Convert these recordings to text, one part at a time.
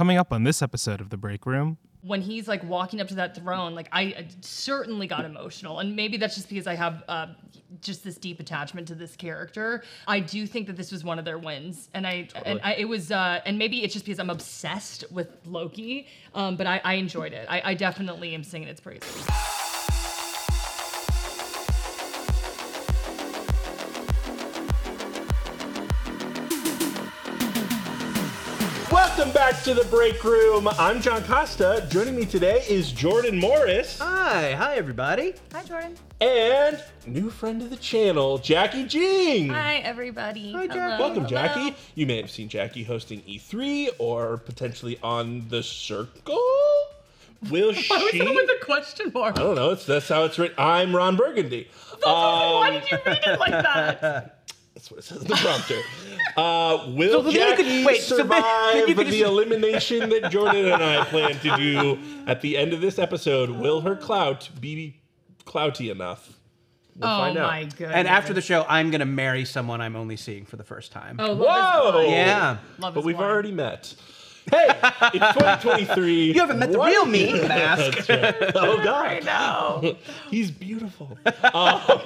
Coming up on this episode of The Break Room, when he's like walking up to that throne, like I uh, certainly got emotional, and maybe that's just because I have uh, just this deep attachment to this character. I do think that this was one of their wins, and I and I, it was, uh, and maybe it's just because I'm obsessed with Loki, um, but I, I enjoyed it. I, I definitely am singing its praises. Back to the break room. I'm John Costa. Joining me today is Jordan Morris Hi, hi everybody. Hi, Jordan. and new friend of the channel, Jacki Jing. Hi, everybody. Hi, Jacki. Welcome, Jacki. You may have seen Jacki hosting E3 or potentially on the Circle. Will she? Why was that with a question mark? I don't know. It's that's how it's written. I'm Ron Burgundy. Why um, did you read it like that? That's what it says in the prompter. Uh, will So then you could- Jacki wait, so then- survive then the just- elimination that Jordan and I plan to do at the end of this episode? Will her clout be clouty enough? We'll oh find out. my goodness. And after the show, I'm gonna marry someone I'm only seeing for the first time. oh, love Whoa! is blind. Yeah. Love But is we've blind. already met. Hey, it's 2023. You haven't met the real me, Mask. That's right. Oh God, No. he's beautiful. Um,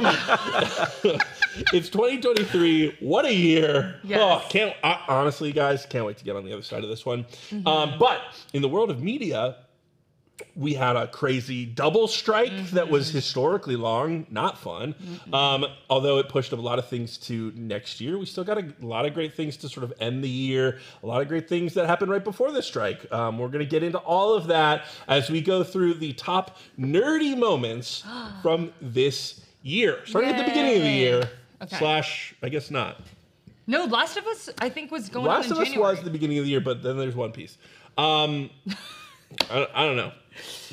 it's 2023. What a year! Yes. Oh, can't I, honestly, guys, can't wait to get on the other side of this one. Mm-hmm. Um, but in the world of media, we had a crazy double strike that was Mm-hmm. historically long, not fun. Um, although it pushed a lot of things to next year, we still got a lot of great things to sort of end the year. A lot of great things that happened right before the strike. Um, we're going to get into all of that as we go through the top nerdy moments from this year, starting at the beginning of the year. Okay. Slash, I guess not. No, Last of Us, I think, was going Last of Us was the beginning of the year, but then there's One Piece. Um, I, I don't know,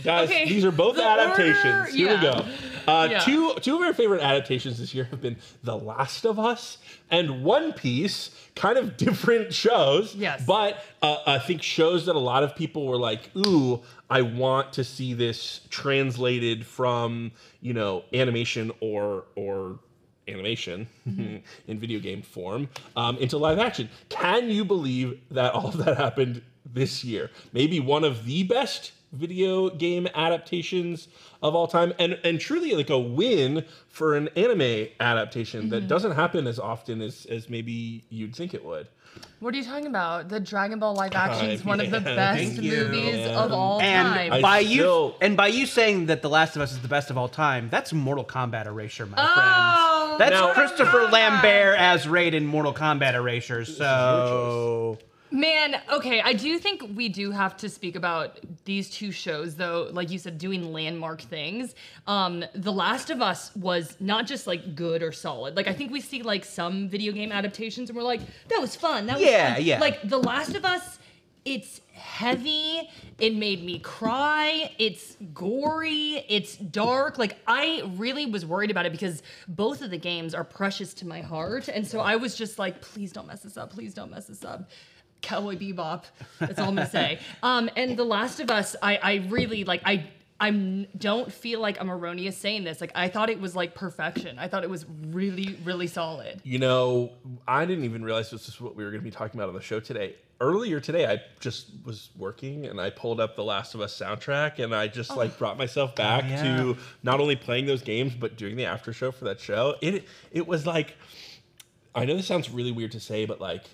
guys. Okay, These are both the adaptations. order- Here we go. Uh, Yeah. Two two of our favorite adaptations this year have been The Last of Us and One Piece. Kind of different shows. Yes. But uh, I think shows that a lot of people were like, "Ooh, I want to see this translated from you know animation or or." animation in video game form um, into live action. Can you believe that all of that happened this year? Maybe one of the best video game adaptations of all time, and and truly like a win for an anime adaptation that mm-hmm. doesn't happen as often as as maybe you'd think it would. What are you talking about? The Dragon Ball live action is one of the best movies Yeah. of all And time. I by still- you and by you saying that The Last of Us is the best of all time, that's Mortal Kombat erasure, my Oh, friends. That's Now- Christopher Lambert as Raid in Mortal Kombat erasure. So Man, okay, I do think we do have to speak about these two shows, though. Like you said, doing landmark things. Um, the Last of Us was not just like good or solid. Like I think we see like some video game adaptations, and we're like, that was fun. That was Yeah, fun. yeah. Like The Last of Us, it's heavy. It made me cry. It's gory. It's dark. Like I really was worried about it because both of the games are precious to my heart, and so I was just like, please don't mess this up. Please don't mess this up. Cowboy Bebop. That's all I'm gonna say. Um, and The Last of Us, I, I really like. I I don't feel like I'm erroneous saying this. Like I thought it was like perfection. I thought it was really really solid. You know, I didn't even realize this is what we were going to be talking about on the show today. Earlier today, I just was working and I pulled up the Last of Us soundtrack and I just like brought myself back yeah. to not only playing those games but doing the after show for that show. It it was like I know this sounds really weird to say, but like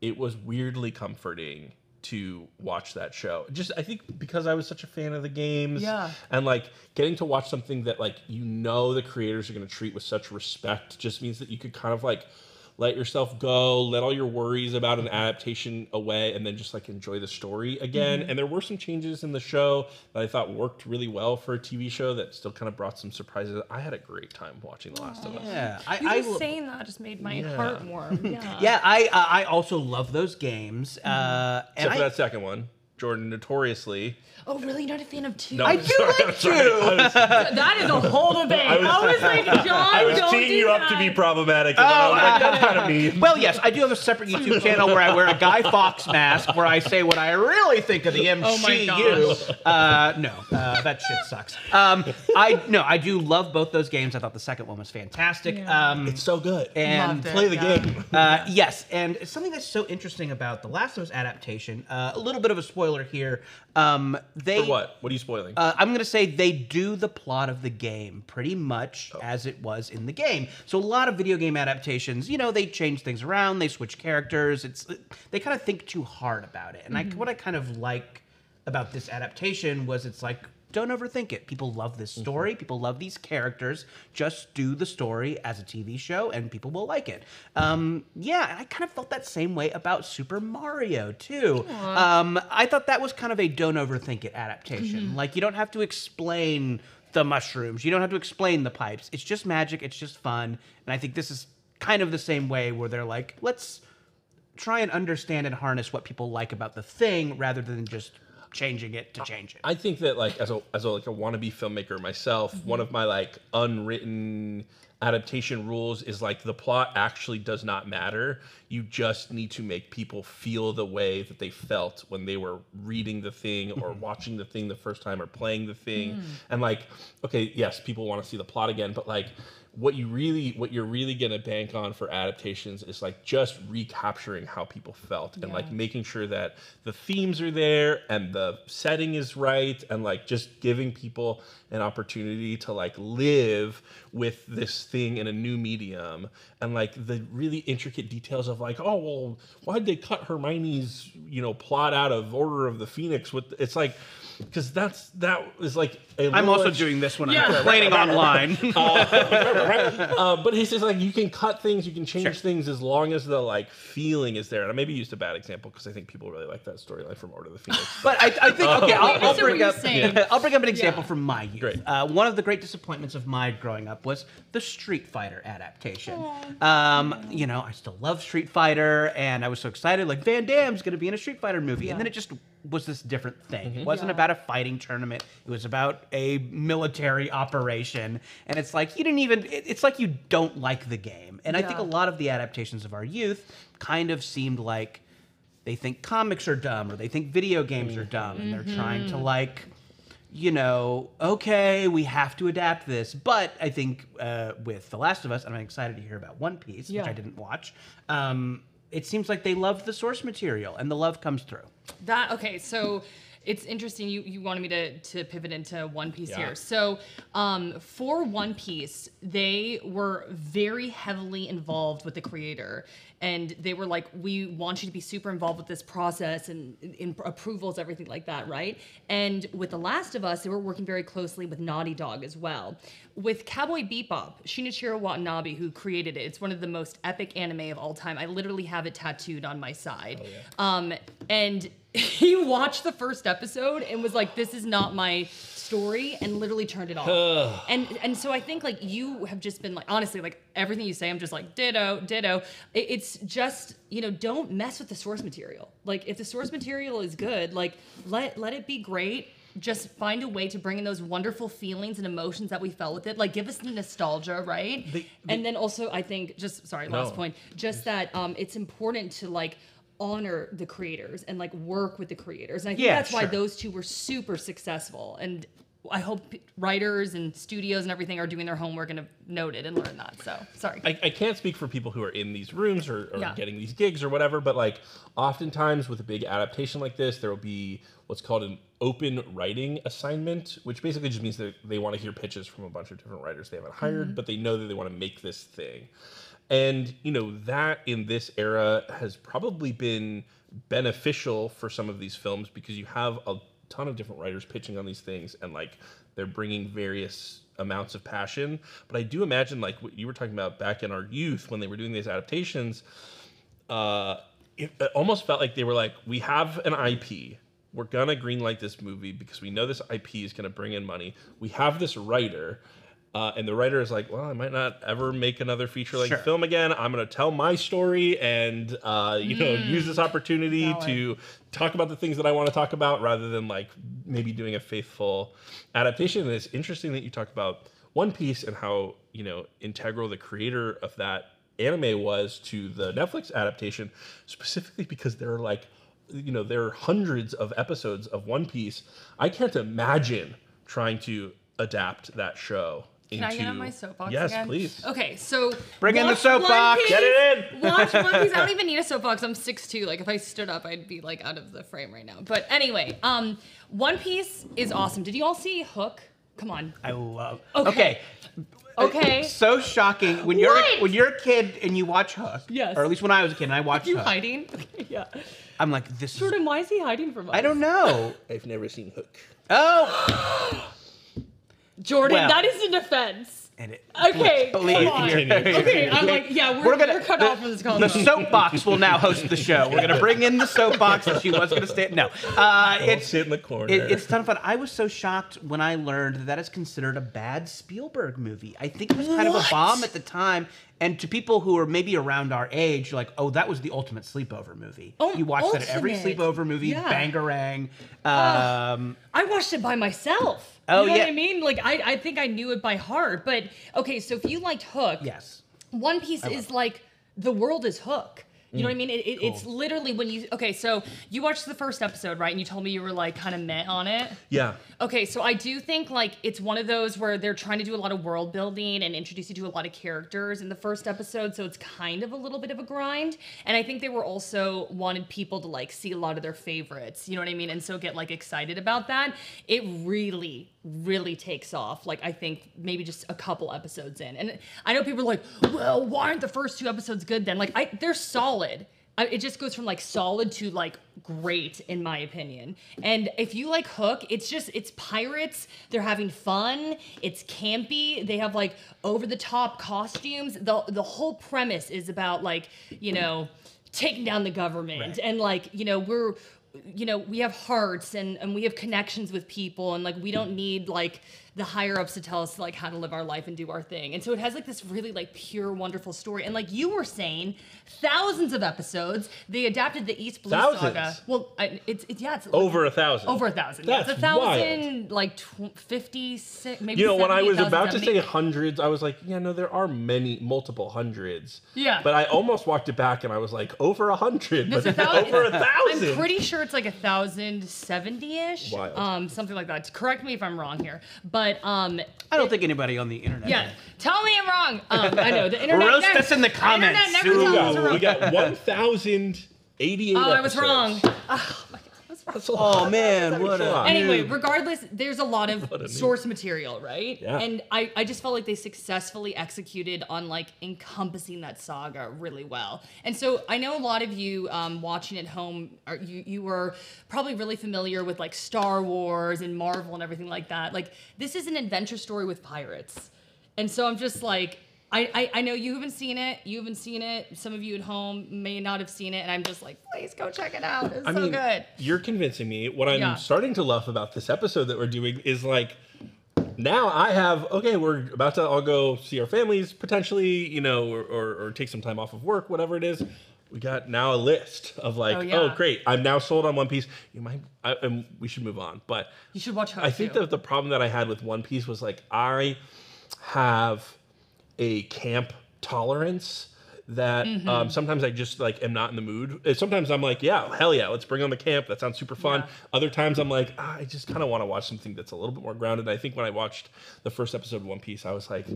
it was weirdly comforting to watch that show. Just I think because I was such a fan of the games Yeah. and like getting to watch something that like you know the creators are going to treat with such respect just means that you could kind of like let yourself go, let all your worries about an adaptation away, and then just like enjoy the story again. And there were some changes in the show that I thought worked really well for a TV show that still kind of brought some surprises. I had a great time watching The Last of Us. yeah, I, You I just saying that just made my Yeah. heart warm. Yeah. yeah, I uh, I also love those games. Uh, and Except for I, that second one. Jordan notoriously. Oh, really? Not a fan of two? No, I do sorry, like I'm sorry. Was, that is a whole debate. I was, like, John, I was don't teeing do you up to be problematic. And then I was like, that's kind of mean. Well, yes, I do have a separate YouTube channel where I wear a Guy Fawkes mask where I say what I really think of the MCU. Oh my gosh. Uh, no, uh, that shit sucks. Um, I no, I do love both those games. I thought the second one was fantastic. Yeah. Um, It's so good. and Loved it, Play the yeah. game. uh, yes, and something that's so interesting about the Last of Us adaptation. Uh, a little bit of a spoiler here. Um, they For what? What are you spoiling? uh, I'm going to say they do the plot of the game pretty much as it was in the game. So a lot of video game adaptations, you know, they change things around, they switch characters. It's they kind of think too hard about it. And I, what I kind of like about this adaptation was it's like don't overthink it. People love this story. People love these characters. Just do the story as a TV show, and people will like it. Um, yeah, and I kind of felt that same way about Super Mario too. Um, I thought that was kind of a don't overthink it adaptation. Like you don't have to explain the mushrooms. You don't have to explain the pipes. It's just magic. It's just fun. And I think this is kind of the same way where they're like, let's try and understand and harness what people like about the thing rather than just changing it to change it. I think that like as a as a like a wannabe filmmaker myself, Mm-hmm. one of my like unwritten adaptation rules is like the plot actually does not matter. You just need to make people feel the way that they felt when they were reading the thing or watching the thing the first time or playing the thing. Mm. And like, okay, yes, people want to see the plot again, but like what you really what you're really gonna bank on for adaptations is like just recapturing how people felt and like making sure that the themes are there and the setting is right and like just giving people an opportunity to like live with this thing in a new medium and like the really intricate details of like oh well why'd they cut hermione's you know plot out of order of the phoenix with it's like because that's that is like a I'm little also ex- doing this when Yeah. I'm complaining online. uh, but he's just like you can cut things, you can change things as long as the like feeling is there. And I maybe used a bad example because I think people really like that storyline from Order of the Phoenix. But I, I think okay, I'll, I I'll see what bring you're up saying. I'll bring up an example Yeah. from my youth. Great. Uh, one of the great disappointments of my growing up was the Street Fighter adaptation. Um, you know, I still love Street Fighter, and I was so excited. Like Van Damme's going to be in a Street Fighter movie, and then it just was this different thing. It wasn't Yeah. about a fighting tournament. It was about a military operation, and it's like you didn't even. it- It's like you don't like the game, and I think a lot of the adaptations of our youth kind of seemed like they think comics are dumb or they think video games are dumb and they're trying to like you know okay we have to adapt this but i think uh, with the last of us and i'm excited to hear about one piece which i didn't watch um, it seems like they love the source material and the love comes through That okay, so it's interesting. You you wanted me to to pivot into One Piece Yeah. here. So um, for One Piece, they were very heavily involved with the creator, and they were like, "We want you to be super involved with this process and in approvals, everything like that, right?" And with The Last of Us, they were working very closely with Naughty Dog as well. With Cowboy Bebop, Shinichiro Watanabe, who created it, it's one of the most epic anime of all time. I literally have it tattooed on my side. Oh Um, and he watched the first episode and was like, "This is not my story," and literally turned it off. and and so I think like you have just been like honestly like everything you say, I'm just like ditto, ditto. It- it's just you know don't mess with the source material. Like if the source material is good, like let let it be great. Just find a way to bring in those wonderful feelings and emotions that we felt with it. Like give us the nostalgia, right? The- and then also I think just sorry, last No. point, just that um, it's important to like honor the creators and like work with the creators. And I think Yeah, that's why those two were super successful. And I hope writers and studios and everything are doing their homework and have noted and learned that. So sorry. I, I can't speak for people who are in these rooms or, or Yeah. getting these gigs or whatever, but like oftentimes with a big adaptation like this, there will be what's called an open writing assignment, which basically just means that they want to hear pitches from a bunch of different writers they haven't hired, mm-hmm. but they know that they want to make this thing. And, you know, that in this era has probably been beneficial for some of these films because you have a ton of different writers pitching on these things and like they're bringing various amounts of passion. But I do imagine, like what you were talking about back in our youth when they were doing these adaptations, uh, it, it almost felt like they were like, we have an IP. We're gonna greenlight this movie because we know this IP is gonna bring in money. We have this writer. Uh, and the writer is like, well, I might not ever make another feature length Sure. film again. I'm going to tell my story and, uh, you know, use this opportunity Valid. to talk about the things that I want to talk about rather than like maybe doing a faithful adaptation. And it's interesting that you talk about One Piece and how, you know, integral the creator of that anime was to the Netflix adaptation, specifically because there are like, you know, there are hundreds of episodes of One Piece. I can't imagine trying to adapt that show Can into. I get on my soapbox Yes, again? Yes, please. Okay, so Bring in the soapbox. Piece. Get it in. Watch One Piece. I don't even need a soapbox. I'm 6'2". Like if I stood up, I'd be like out of the frame right now. But anyway, um, One Piece is awesome. Did you all see Hook? Come on. I love. Okay. Okay. Okay. So shocking when you're What? when you're a kid and you watch Hook. Yes. Or at least when I was a kid and I watched you Hook. hiding? yeah. I'm like, this is. Jordan, why is he hiding from us? I don't know. I've never seen Hook. Oh. Jordan, Well. that is a defense. And it, Okay, believe come on. Okay, I'm like, yeah, we're, We're gonna we're cut the, off from this call. the soapbox will now host the show. We're gonna bring in the soapbox that she was gonna stay. No, uh, it's sit in the corner. It, it's a ton of fun. I was so shocked when I learned that that is considered a bad Spielberg movie. I think it was kind of a bomb at the time. And to people who are maybe around our age, like, oh, that was the ultimate sleepover movie. Oh, you watch that at every sleepover movie, Yeah. Bangarang. Um, I watched it by myself. Oh, you know yeah. what I mean? Like I, I think I knew it by heart. But okay, so if you liked Hook, yes. One Piece is like the world is Hook. You know what I mm. mean? It, it, It's literally when you okay. So you watched the first episode, right? And you told me you were like kind of met on it. yeah. Okay, so I do think like it's one of those where they're trying to do a lot of world building and introduce you to a lot of characters in the first episode, so it's kind of a little bit of a grind. And I think they were also wanted people to like see a lot of their favorites, you know what I mean? And so get like excited about that. It really, really takes off. Like I think maybe just a couple episodes in. And I know people are like, well, why aren't the first two episodes good then? Like I they're solid. I, it just goes from like solid to like great in my opinion. And if you like Hook, it's just it's pirates. They're having fun. It's campy. They have like over the top costumes. the The whole premise is about like you know taking down the government Right. and like you know we're you know we have hearts and and we have connections with people and like we don't need like the higher ups to tell us like how to live our life and do our thing and so it has like this really like pure wonderful story and like you were saying thousands of episodes they adapted the east blue saga well I, it's, it's yeah it's Over a thousand. over a thousand yeah, it's a That's wild. thousand like tw- 56 maybe You know, when I 70, was about to say hundreds, I was like, yeah, no, there are many, multiple hundreds. Yeah. But I almost walked it back and I was like, over a hundred, but a thousand. over a thousand. I'm pretty sure it's like a thousand seventy ish. Um, something like that. Correct me if I'm wrong here, but um, I don't think anybody on the internet. yeah. Tell me I'm wrong. Um, I know the internet. Roast never- us in the comments, Internet never we tells us got, we're we got 1,088 Oh, I was wrong. Oh, my God, I was wrong. That's a lot. Oh man, what a. Anyway, noob. regardless, there's a lot of What a noob. source material, right? Yeah. And I, I just felt like they successfully executed on like encompassing that saga really well. And so I know a lot of you um, watching at home, are, you you were probably really familiar with like Star Wars and Marvel and everything like that. Like this is an adventure story with pirates, and so I'm just like. I, I, I know you haven't seen it. You haven't seen it. Some of you at home may not have seen it, and I'm just like, please go check it out. It's I so mean, good. you're convincing me. What I'm Yeah. starting to love about this episode that we're doing is like, now I have okay, we're about to all go see our families potentially, you know, or, or, or take some time off of work, whatever it is. We got now a list of like, Oh, oh, great, I'm now sold on One Piece. You might, I, and we should move on, but You should watch Hook. I think that the problem that I had with One Piece was like I have a camp tolerance that Mm-hmm. um, sometimes I just like am not in the mood. Uh, Sometimes I'm like, yeah, hell yeah, let's bring on the camp. That sounds super fun. Yeah. Other times I'm like, ah, I just kind of want to watch something that's a little bit more grounded. I think when I watched the first episode of One Piece, I was like,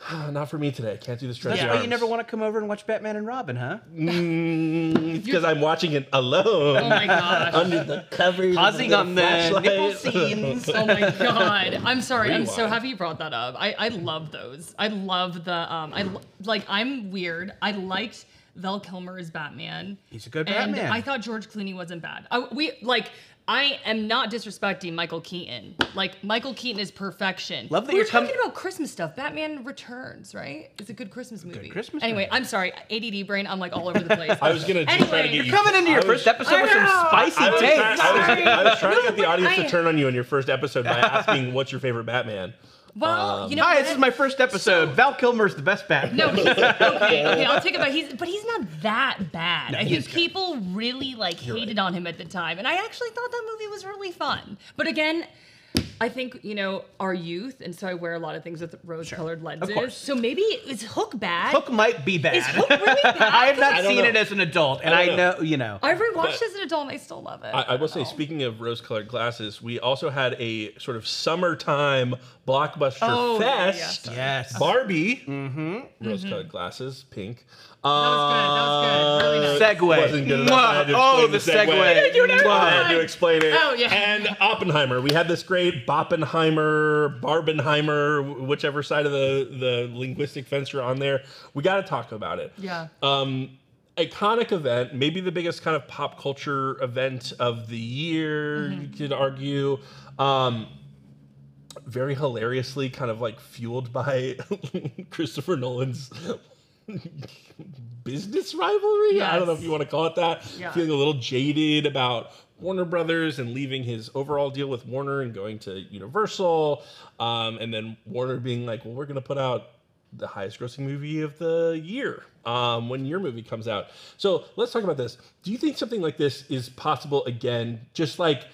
not for me today. Can't do this. That's Yeah. why you never want to come over and watch Batman and Robin, huh? because I'm watching it alone Oh my gosh. under the covers, Pausing on the flashlight. nipple scenes. Oh my god! I'm sorry. I'm so Rewind. happy you brought that up. I I love those. I love the um. I lo- like. I'm weird. I liked Val Kilmer as Batman. He's a good and Batman. I thought George Clooney wasn't bad. I, we like. I am not disrespecting Michael Keaton. Like Michael Keaton is perfection. Love that we you're were talking com- about Christmas stuff. Batman Returns, right? It's a good Christmas movie. Good Christmas Anyway, movie. I'm sorry. ADD brain. I'm like all over the place. I was gonna just try to Anyway, get you Coming into your was- first episode with some spicy I was, takes. I, was, I was trying to get the audience to turn on you in your first episode by asking what's your favorite Batman. Well, um, you know, Hi, what? this is my first episode. Val Kilmer's the best Batman. No, he's, okay, okay, I'll take it back. He's, but he's not that bad. I think is good. people really like hated on him at the time, and I actually thought that movie was really fun. But again, I think you know our youth, and so I wear a lot of things with rose-colored lenses. course. So maybe is Hook bad? Hook might be bad. Is Hook really bad? I have not I seen know. it as an adult, and I I, don't know, you know. I rewatched But- as an adult, and I still love it. I, I will say, speaking of rose-colored glasses, we also had a sort of summertime blockbuster Oh, yeah, fest. yeah. yes. Barbie, mm-hmm. rose-colored glasses, pink. That was good. That was good. Really nice. Segue. Wasn't good enough. I had to Oh, explain the segue. You never I had mind. to explain it. Oh, yeah. And Oppenheimer. We had this great Boppenheimer, Barbenheimer, whichever side of the, the linguistic fence you're on there. We got to talk about it. Yeah. Um, iconic event, maybe the biggest kind of pop culture event of the year, you could argue. Um, very hilariously, kind of like fueled by Christopher Nolan's business rivalry. I don't know if you want to call it that. Yeah. Feeling a little jaded about Warner Brothers and leaving his overall deal with Warner and going to Universal. Um, and then Warner being like, well, we're going to put out the highest grossing movie of the year um, when your movie comes out. So let's talk about this. Do you think something like this is possible again? Just like,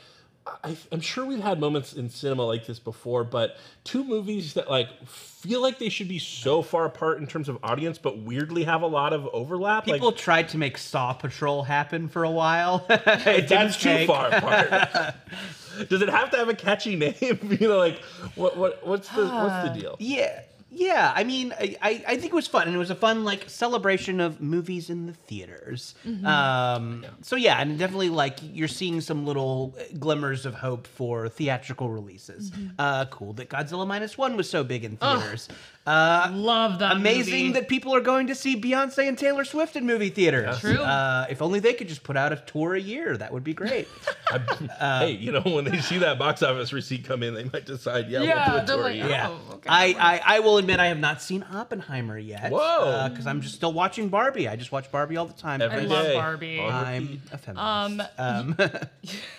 I, I'm sure we've had moments in cinema like this before, but two movies that like feel like they should be so far apart in terms of audience, but weirdly have a lot of overlap. People like, tried to make Saw Patrol happen for a while. it that's too take. far apart. Does it have to have a catchy name? you know, like what what what's the what's the uh, deal? Yeah, yeah. I mean, I, I, I think it was fun, and it was a fun like celebration of movies in the theaters. Um, So yeah, and definitely like you're seeing some little glimmers of hope for theatrical releases. Uh, cool that Godzilla minus one was so big in theaters. Uh, Love that. Amazing movie. that people are going to see Beyonce and Taylor Swift in movie theaters. True. Uh, if only they could just put out a tour a year, that would be great. hey, you know, when they see that box office receipt come in, they might decide, yeah, Yeah, we'll do a tour. like, yeah. Yeah. Oh, okay. I, I, I will admit I have not seen Oppenheimer yet. Whoa. Because I'm just still watching Barbie. I just watch Barbie all the time. Every I love Barbie. I'm a feminist. Um,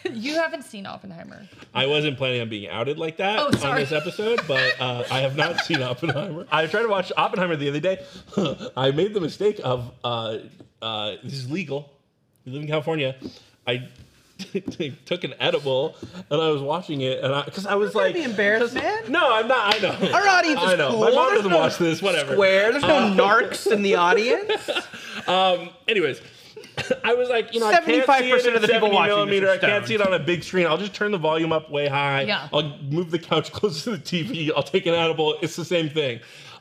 you haven't seen Oppenheimer. I wasn't planning on being outed like that Oh, on this episode, but uh, I have not seen Oppenheimer. I tried to watch Oppenheimer the other day. I made the mistake of uh, uh, this is legal. We live in California. I took an edible and I was watching it, and I because I was Don't like, be embarrassed, man. no, I'm not. I know. Our audience is I know. cool. My mom There's doesn't no watch this. Whatever. Square. There's no narcs in the audience. Um. Anyways, I was like, you know, I can't see 75% it of the people watching millimeter. I can't see it on a big screen. I'll just turn the volume up way high. Yeah. I'll move the couch closer to the TV. I'll take an edible. It's the same thing.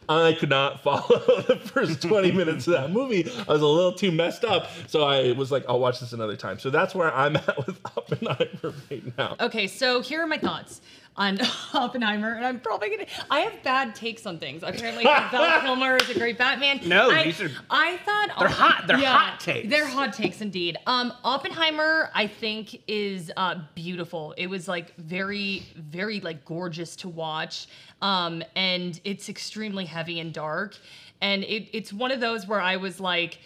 I could not follow the first 20 minutes of that movie. I was a little too messed up. So I was like, I'll watch this another time. So that's where I'm at with Oppenheimer right now. Okay, so here are my thoughts on Oppenheimer, and I'm probably gonna. I have bad takes on things. Apparently, Val Kilmer is a great Batman. No, I, these are- I thought They're hot- they're hot takes. They're hot takes indeed. Um, Oppenheimer, I think, is uh, beautiful. It was like very, very like gorgeous to watch, um, and it's extremely heavy and dark, and it, it's one of those where I was like.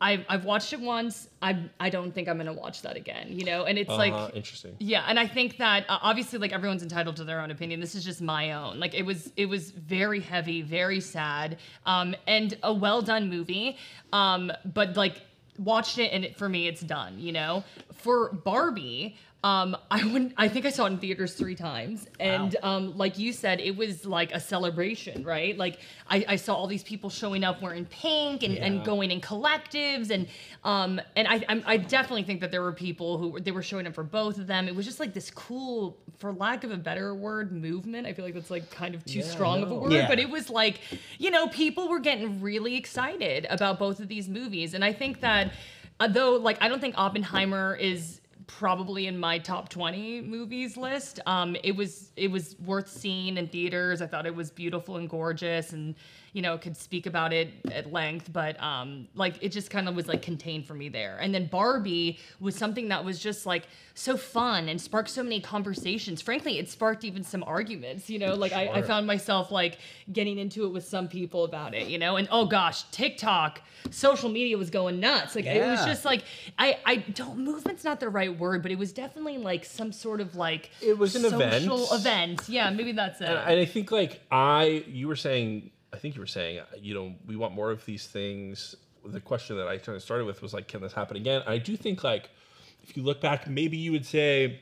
I've, I've watched it once. I I don't think I'm gonna watch that again. You know, and it's Uh, like interesting. yeah, and I think that uh, obviously, like everyone's entitled to their own opinion. This is just my own. Like it was, it was very heavy, very sad, um, and a well done movie. Um, but like watched it, and it, for me, it's done. You know, for Barbie. Um, I wouldn't. I think I saw it in theaters three times, and um, like you said, it was like a celebration, right? Like I, I saw all these people showing up wearing pink and, and going in collectives, and um, and I, I definitely think that there were people who were, they were showing up for both of them. It was just like this cool, for lack of a better word, movement. I feel like that's like kind of too strong of a word, Yeah. but it was like, you know, people were getting really excited about both of these movies, and I think that uh, though, like, I don't think Oppenheimer is probably in my top 20 movies list. Um it was it was worth seeing in theaters. I thought it was beautiful and gorgeous and you know could speak about it at length but um like it just kind of was like contained for me there and then barbie was something that was just like so fun and sparked so many conversations frankly it sparked even some arguments you know like I, I found myself like getting into it with some people about it you know and oh gosh tiktok social media was going nuts like it was just like I I don't movement's not the right right word, but it was definitely like some sort of like It was an social event. event. Yeah, maybe that's it. And I think like I, you were saying, I think you were saying, uh, you know, we want more of these things. The question that I kind of started with was like, can this happen again? I do think like, if you look back, maybe you would say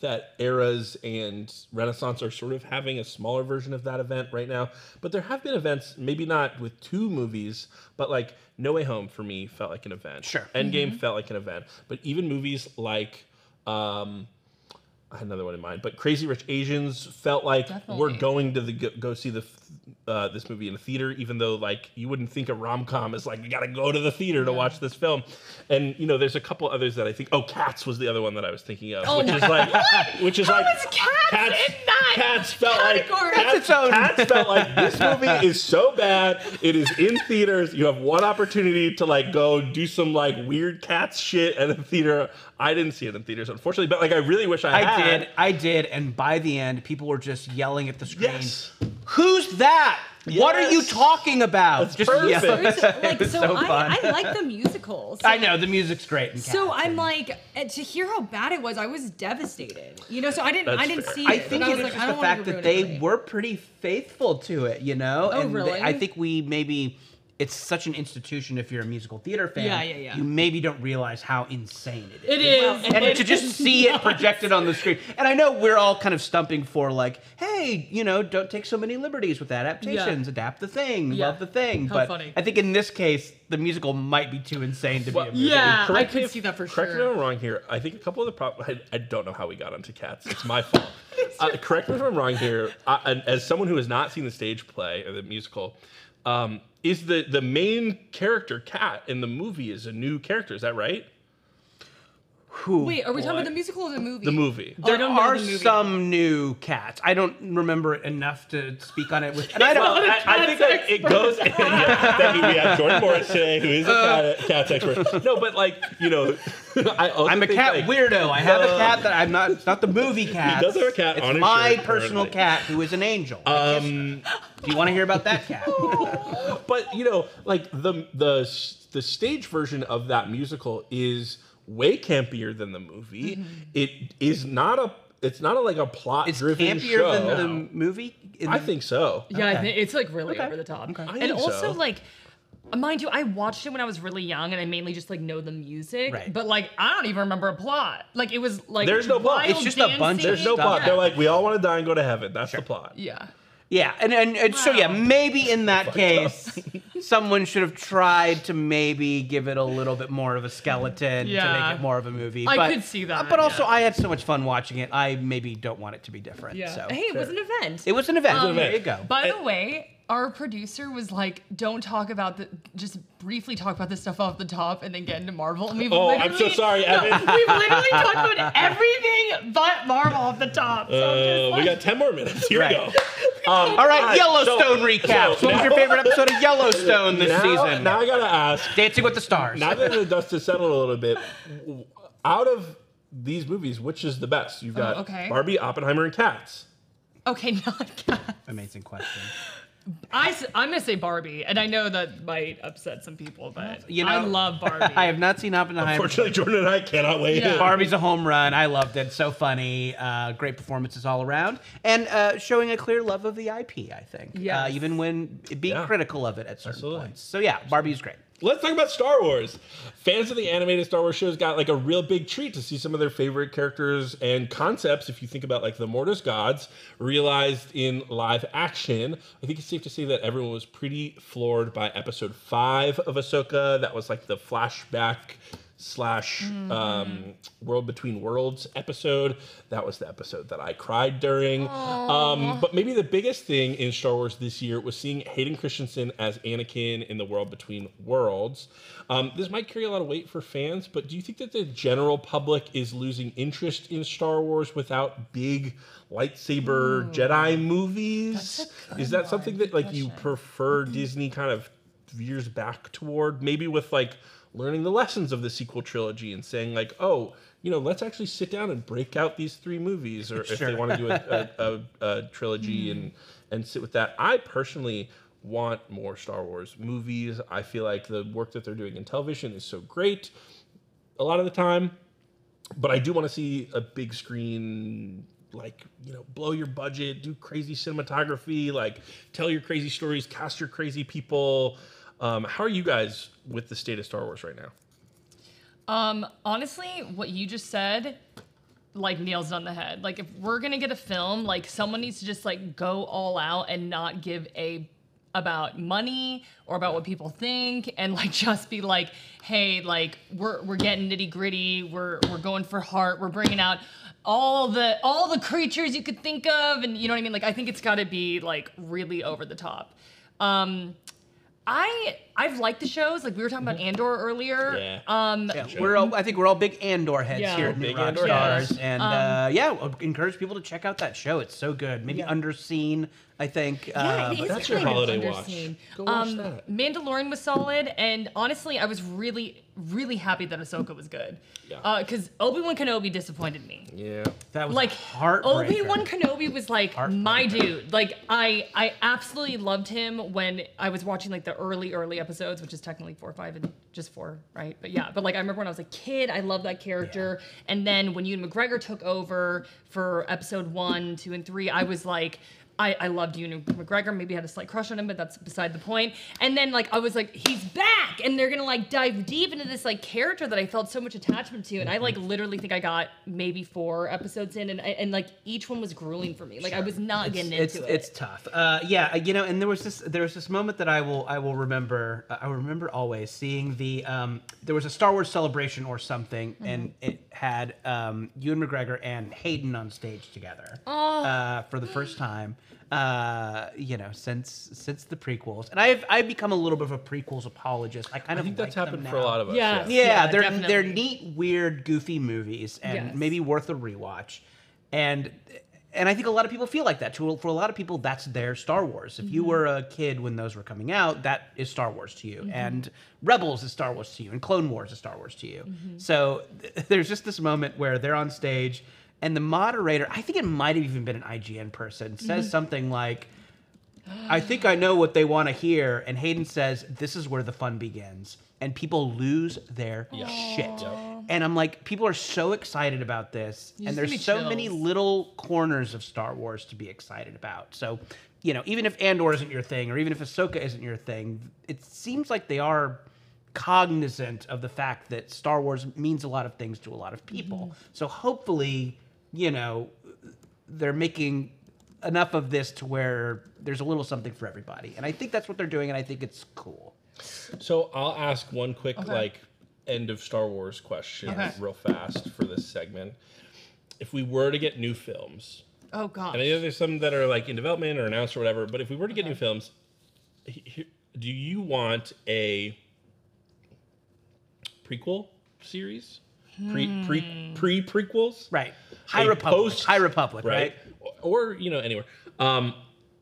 that eras and Renaissance are sort of having a smaller version of that event right now. But there have been events, maybe not with two movies, but like No Way Home for me felt like an event. Sure. Endgame felt like an event. But even movies like um I had another one in mind, but Crazy Rich Asians felt like we're going to the go, go see the uh, this movie in a theater, even though like you wouldn't think a rom com is like you got to go to the theater to watch this film. And you know, there's a couple others that I think. Oh, Cats was the other one that I was thinking of, Oh which my- is like, which is How like is Cats in Cats felt like category? Cats, its own- Cats felt like this movie is so bad. It is in theaters. You have one opportunity to like go do some like weird Cats shit at a theater. I didn't see it in theaters, unfortunately, but like I really wish I, had. I had. did, I did, and by the end, people were just yelling at the screen. Yes. Who's that? What are you talking about? That's just perfect. yelling. Seriously, like was so, so I, fun. I like the musicals. So, I know the music's great. In So Cats, I'm and- like, uh, to hear how bad it was, I was devastated. You know, so I didn't, That's I didn't fair. see I it. think but I it was like, just the don't want fact that ruin it they were pretty faithful to it, you know. Oh, and they- I think we maybe it's such an institution. If you're a musical theater fan, Yeah, yeah, yeah. you maybe don't realize how insane it is. It is. and It to just is see it projected on the screen. And I know we're all kind of stumping for like, hey, you know, don't take so many liberties with adaptations. Yeah. Adapt the thing, Yeah. love the thing. How but funny. I think in this case, the musical might be too insane to Well, be a movie. Yeah, I Correct me could if- see that for sure. correct me if I'm wrong here. I think a couple of the problems. I, I don't know how we got onto cats. It's my fault. uh, correct me if I'm wrong here. I, as someone who has not seen the stage play or the musical, um, is the the main character cat in the movie is a new character? Is that right? Who- Wait, are we talking about the musical or the movie? The movie. Oh, I There don't know are the movie. some new cats. I don't remember it enough to speak on it with. And I don't. Well, I, I think that it goes. yeah, that we have Jordan Morris today, who is a cat, cats expert. No, but like you know, I also I'm a think, cat like, weirdo. I have a uh, cat that I'm not. It's not the movie cat. does have a cat It's on his my shirt personal currently. cat who is an angel. Um, Do you want to hear about that cat? but you know, like the the the stage version of that musical is way campier than the movie. Mm-hmm. It is not a. It's not a, like a plot It's driven campier show. than the movie. in I think so. Yeah, I think it's like really Okay. over the top. I And think also so. like mind you, I watched it when I was really young and I mainly just like know the music. Right. But like I don't even remember a plot. Like it was like There's no plot. It's just a bunch of There's no plot. Yeah. They're like, we all want to die and go to heaven. That's the plot. Yeah. Yeah, and, and, and so yeah, maybe in that case, someone should have tried to maybe give it a little bit more of a skeleton to Yeah. make it more of a movie. I but, could see that, But also, yeah. I had so much fun watching it. I maybe don't want it to be different. Yeah. So hey, it was an event. it was an event. Um, there you go. By the way, our producer was like, "Don't talk about the, just briefly talk about this stuff off the top, and then get into Marvel." And we've Oh, I'm so literally- sorry, No, Evan. we've literally talked about everything but Marvel off the top. So Uh, like, we got ten more minutes. Here Right. we go. Um, All right, so- Yellowstone recaps. so what was your favorite episode of Yellowstone this now, season? Now I gotta ask. Dancing with the Stars. Now that the dust has settled a little bit, out of these movies, which is the best? You've got okay. Barbie, Oppenheimer, and Cats. okay, not Cat. Amazing question. I, I'm gonna say Barbie, and I know that might upset some people, but You know, I love Barbie. I have not seen Oppenheimer. Unfortunately, Jordan and I cannot wait. Yeah. Barbie's a home run. I loved it. So funny. Uh, great performances all around, and uh, showing a clear love of the IP. I think. Uh, even when being Yeah. critical of it at certain Absolutely. points. So yeah, Barbie's great. Let's talk about Star Wars. Fans of the animated Star Wars shows got like a real big treat to see some of their favorite characters and concepts. If you think about like the Mortis gods realized in live action, I think it's safe to say that everyone was pretty floored by Episode Five of Ahsoka. That was like the flashback slash um, World Between Worlds episode. That was the episode that I cried during. Um, but maybe the biggest thing in Star Wars this year was seeing Hayden Christensen as Anakin in the World Between Worlds. Um, this might carry a lot of weight for fans, but do you think that the general public is losing interest in Star Wars without big lightsaber Jedi movies? Is that something that like you prefer Disney kind of veers back toward? Maybe with like learning the lessons of the sequel trilogy and saying like, oh, you know, let's actually sit down and break out these three movies, or if they want to do a, a, a, a trilogy hmm. and and sit with that. I personally want more Star Wars movies. I feel like the work that they're doing in television is so great. A lot of the time, but I do want to see a big screen, like you know, blow your budget, do crazy cinematography, like tell your crazy stories, cast your crazy people. Um, how are you guys with the state of Star Wars right now? Um, honestly, what you just said, like nails it on the head. Like if we're gonna get a film, like someone needs to just like go all out and not give a about money or about what people think and like just be like hey like we're we're getting nitty gritty we're we're going for heart. We're bringing out all the all the creatures you could think of. And you know what i mean? Like i think it's got to be like really over the top. Um i i've liked the shows like we were talking about andor earlier Yeah. um Yeah, we're all, I think we're all big Andor heads Yeah. here at Big New Rock Andor Stars, heads. and uh, yeah, I'll encourage people to check out that show. It's so good. Maybe Yeah. underseen, I think. Yeah, uh, it but is that's your kind of holiday watch. underseen. Go watch um, that. Mandalorian was solid, and honestly, I was really, really happy that Ahsoka was good. Yeah. Because Obi Wan Kenobi disappointed me. Yeah. that was Like heartbreaker. Obi Wan Kenobi was like my dude. Like I, I absolutely loved him when I was watching like the early, early episodes, which is technically four, five, and just four, right? But yeah, but like I remember when I was a kid, I loved that character. And then when Ewan McGregor took over for episode one, two, and three, I was like. I, I loved Ewan McGregor. Maybe had a slight crush on him, but that's beside the point. And then like I was like, he's back, and they're gonna like dive deep into this like character that I felt so much attachment to. And I like literally think I got maybe four episodes in, and and like each one was grueling for me. Like I was not getting it's, into it. It's tough. Uh, yeah, you know, and there was this there was this moment that I will I will remember. uh, I will remember always seeing the um, there was a Star Wars celebration or something, Mm-hmm. and it had um, Ewan McGregor and Hayden on stage together Oh. uh, for the first time. Uh, you know, since since the prequels, and I've I've become a little bit of a prequels apologist. I kind I of think that's like them happened for a lot of us. Yeah. Yeah, Yeah, they're definitely. they're neat, weird, goofy movies, and Yes. maybe worth a rewatch. And and I think a lot of people feel like that. To for a lot of people, that's their Star Wars. If you Mm-hmm. were a kid when those were coming out, that is Star Wars to you, and Rebels is Star Wars to you, and Clone Wars is Star Wars to you. Mm-hmm. So th- there's just this moment where they're on stage, and the moderator, I think it might have even been an IGN person, says Mm-hmm. something like. I think I know what they want to hear. And Hayden says, This is where the fun begins. And people lose their shit. And I'm like, people are so excited about this. You and there's so many little corners of Star Wars to be excited about. So, you know, even if Andor isn't your thing, or even if Ahsoka isn't your thing, it seems like they are cognizant of the fact that Star Wars means a lot of things to a lot of people. Mm-hmm. So hopefully, you know, they're making enough of this to where there's a little something for everybody. And I think that's what they're doing, and I think it's cool. So I'll ask one quick Okay. like end of Star Wars question Okay. real fast for this segment. If we were to get new films, oh god. and I know there's some that are like in development or announced or whatever, but if we were to get new films, he- he- do you want a prequel series? Pre pre hmm. pre prequels? Right. High A Republic. post- High Republic, right? Or, you know, anywhere. Um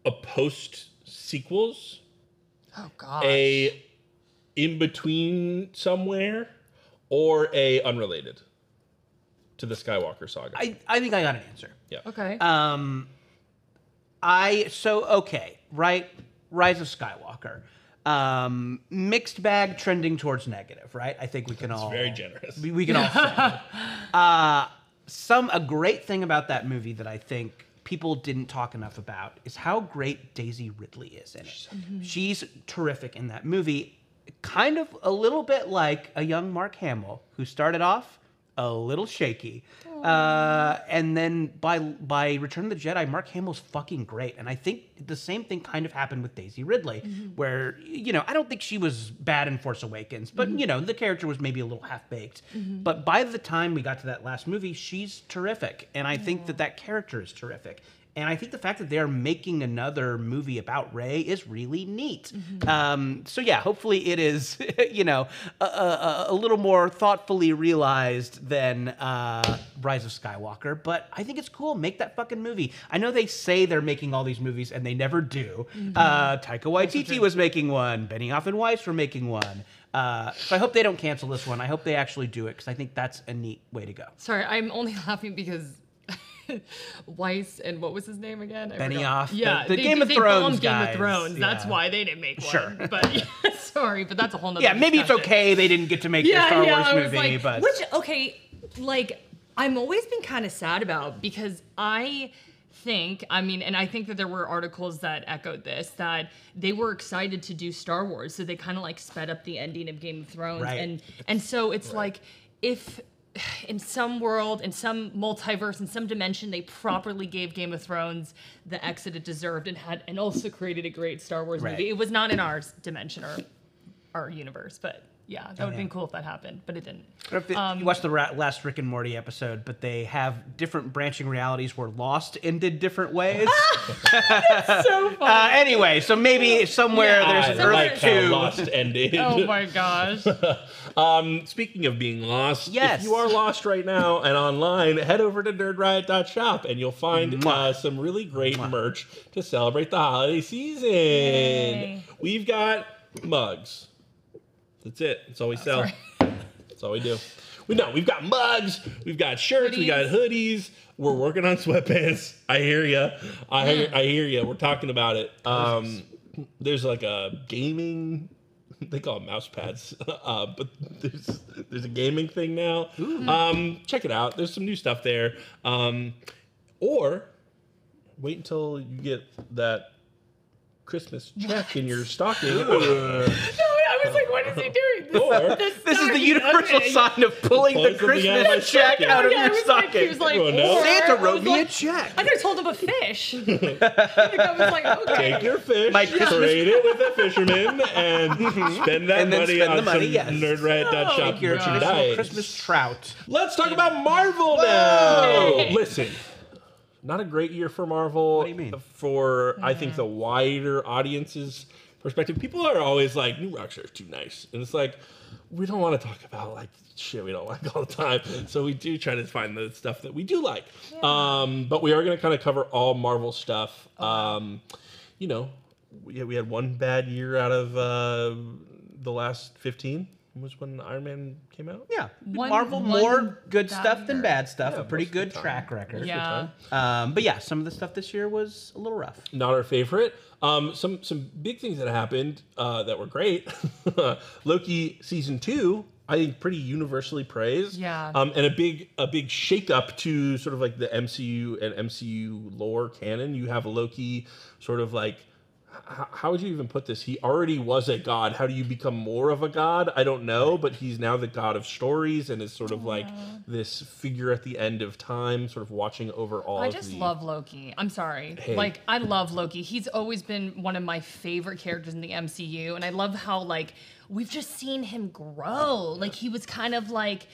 a post sequels, oh god. a in between somewhere, or a unrelated to the Skywalker saga. I, I think I got an answer. yeah. okay. Um, I so okay, right? Rise of Skywalker. Um, mixed bag trending towards negative, right? I think we can all very generous. We, we can all say. uh, some a great thing about that movie that I think people didn't talk enough about is how great Daisy Ridley is in it. She's terrific in that movie. Kind of a little bit like a young Mark Hamill who started off a little shaky. Uh, and then by by Return of the Jedi, Mark Hamill's fucking great. And I think the same thing kind of happened with Daisy Ridley, mm-hmm. where, you know, I don't think she was bad in Force Awakens, but, mm-hmm. you know, the character was maybe a little half baked. Mm-hmm. But by the time we got to that last movie, she's terrific. And I think that that character is terrific. And I think the fact that they're making another movie about Rey is really neat. Um, so yeah, hopefully it is, you know, a, a, a little more thoughtfully realized than uh, Rise of Skywalker. But I think it's cool. Make that fucking movie. I know they say they're making all these movies and they never do. Uh, Taika Waititi was making one. Benioff and Weiss were making one. Uh, so I hope they don't cancel this one. I hope they actually do it because I think that's a neat way to go. Sorry, I'm only laughing because Weiss and what was his name again? I forgot. Benioff, the- Yeah, the they, Game of they Thrones Game of Thrones. That's yeah. why they didn't make one. Sure. But yeah, sorry, but that's a whole nother. Yeah, maybe it's okay they didn't get to make Yeah, Star yeah. Wars I was movie, like, but which okay, like I'm always been kind of sad about because I think, I mean, and I think that there were articles that echoed this that they were excited to do Star Wars, so they kind of like sped up the ending of Game of Thrones, Right. and and so it's like if in some world, in some multiverse, in some dimension, they properly gave Game of Thrones the exit it deserved and had, and also created a great Star Wars Right. movie. It was not in our dimension or our universe, but yeah, that would have yeah. been cool if that happened, but it didn't. I don't Um, you watched the ra- last Rick and Morty episode, but they have different branching realities where Lost ended different ways. so funny. uh, anyway, so maybe somewhere Yeah. there's I Earth like how Two. Lost ended. oh my gosh. Um, speaking of being lost, Yes. if you are lost right now and online, head over to nerdriot.shop and you'll find uh, some really great merch to celebrate the holiday season. Yay. We've got mugs. That's it. That's all we sell. sorry. That's all we do. We know we've got mugs, we've got shirts, we got hoodies. We're working on sweatpants. I hear ya. I hear, I hear ya. We're talking about it. Um, there's like a gaming. They call it mouse pads, uh, but there's there's a gaming thing now. Um, check it out. There's some new stuff there. Um, or wait until you get that Christmas check in your stocking. was like, what is he doing? This, Or This is the universal okay. sign of pulling Pulling the something out Christmas check stocking. out of Yeah, your was like, stocking. he was like, Everyone knows. or- Santa wrote was me like- a check. I could have told him a fish. I was like, okay. Take your fish, My Christmas- trade it with a fisherman, and mhm. spend that And then money spend on the money, some yes. nerdriot.shop Oh, Your God. traditional merchandise. Christmas trout. Let's talk about Marvel now. Yay. Listen, not a great year for Marvel. What do you mean? For I think mm. the wider audience's perspective, people are always like, "New Rockstar's too nice," and it's like we don't want to talk about like shit we don't like all the time. So we do try to find the stuff that we do like. Um, but we are going to kind of cover all Marvel stuff. Um, you know, we, we had one bad year out of uh, the last fifteen. Was when Iron Man came out. Yeah, One- Marvel one more good bad stuff than bad stuff. Yeah, a pretty most of the good track record. Yeah. Um, but yeah, some of the stuff this year was a little rough. not our favorite. Um, some some big things that happened uh, that were great. Loki season two, I think, pretty universally praised. Yeah. Um, and a big a big shakeup to sort of like the MCU and MCU lore canon. You have Loki sort of like. How would you even put this? He already was a god. How do you become more of a god? I don't know, but he's now the god of stories and is sort of like this figure at the end of time, sort of watching over all I of just the love Loki. I'm sorry. Hey. Like I love Loki. He's always been one of my favorite characters in the MCU and I love how like we've just seen him grow. Like he was kind of like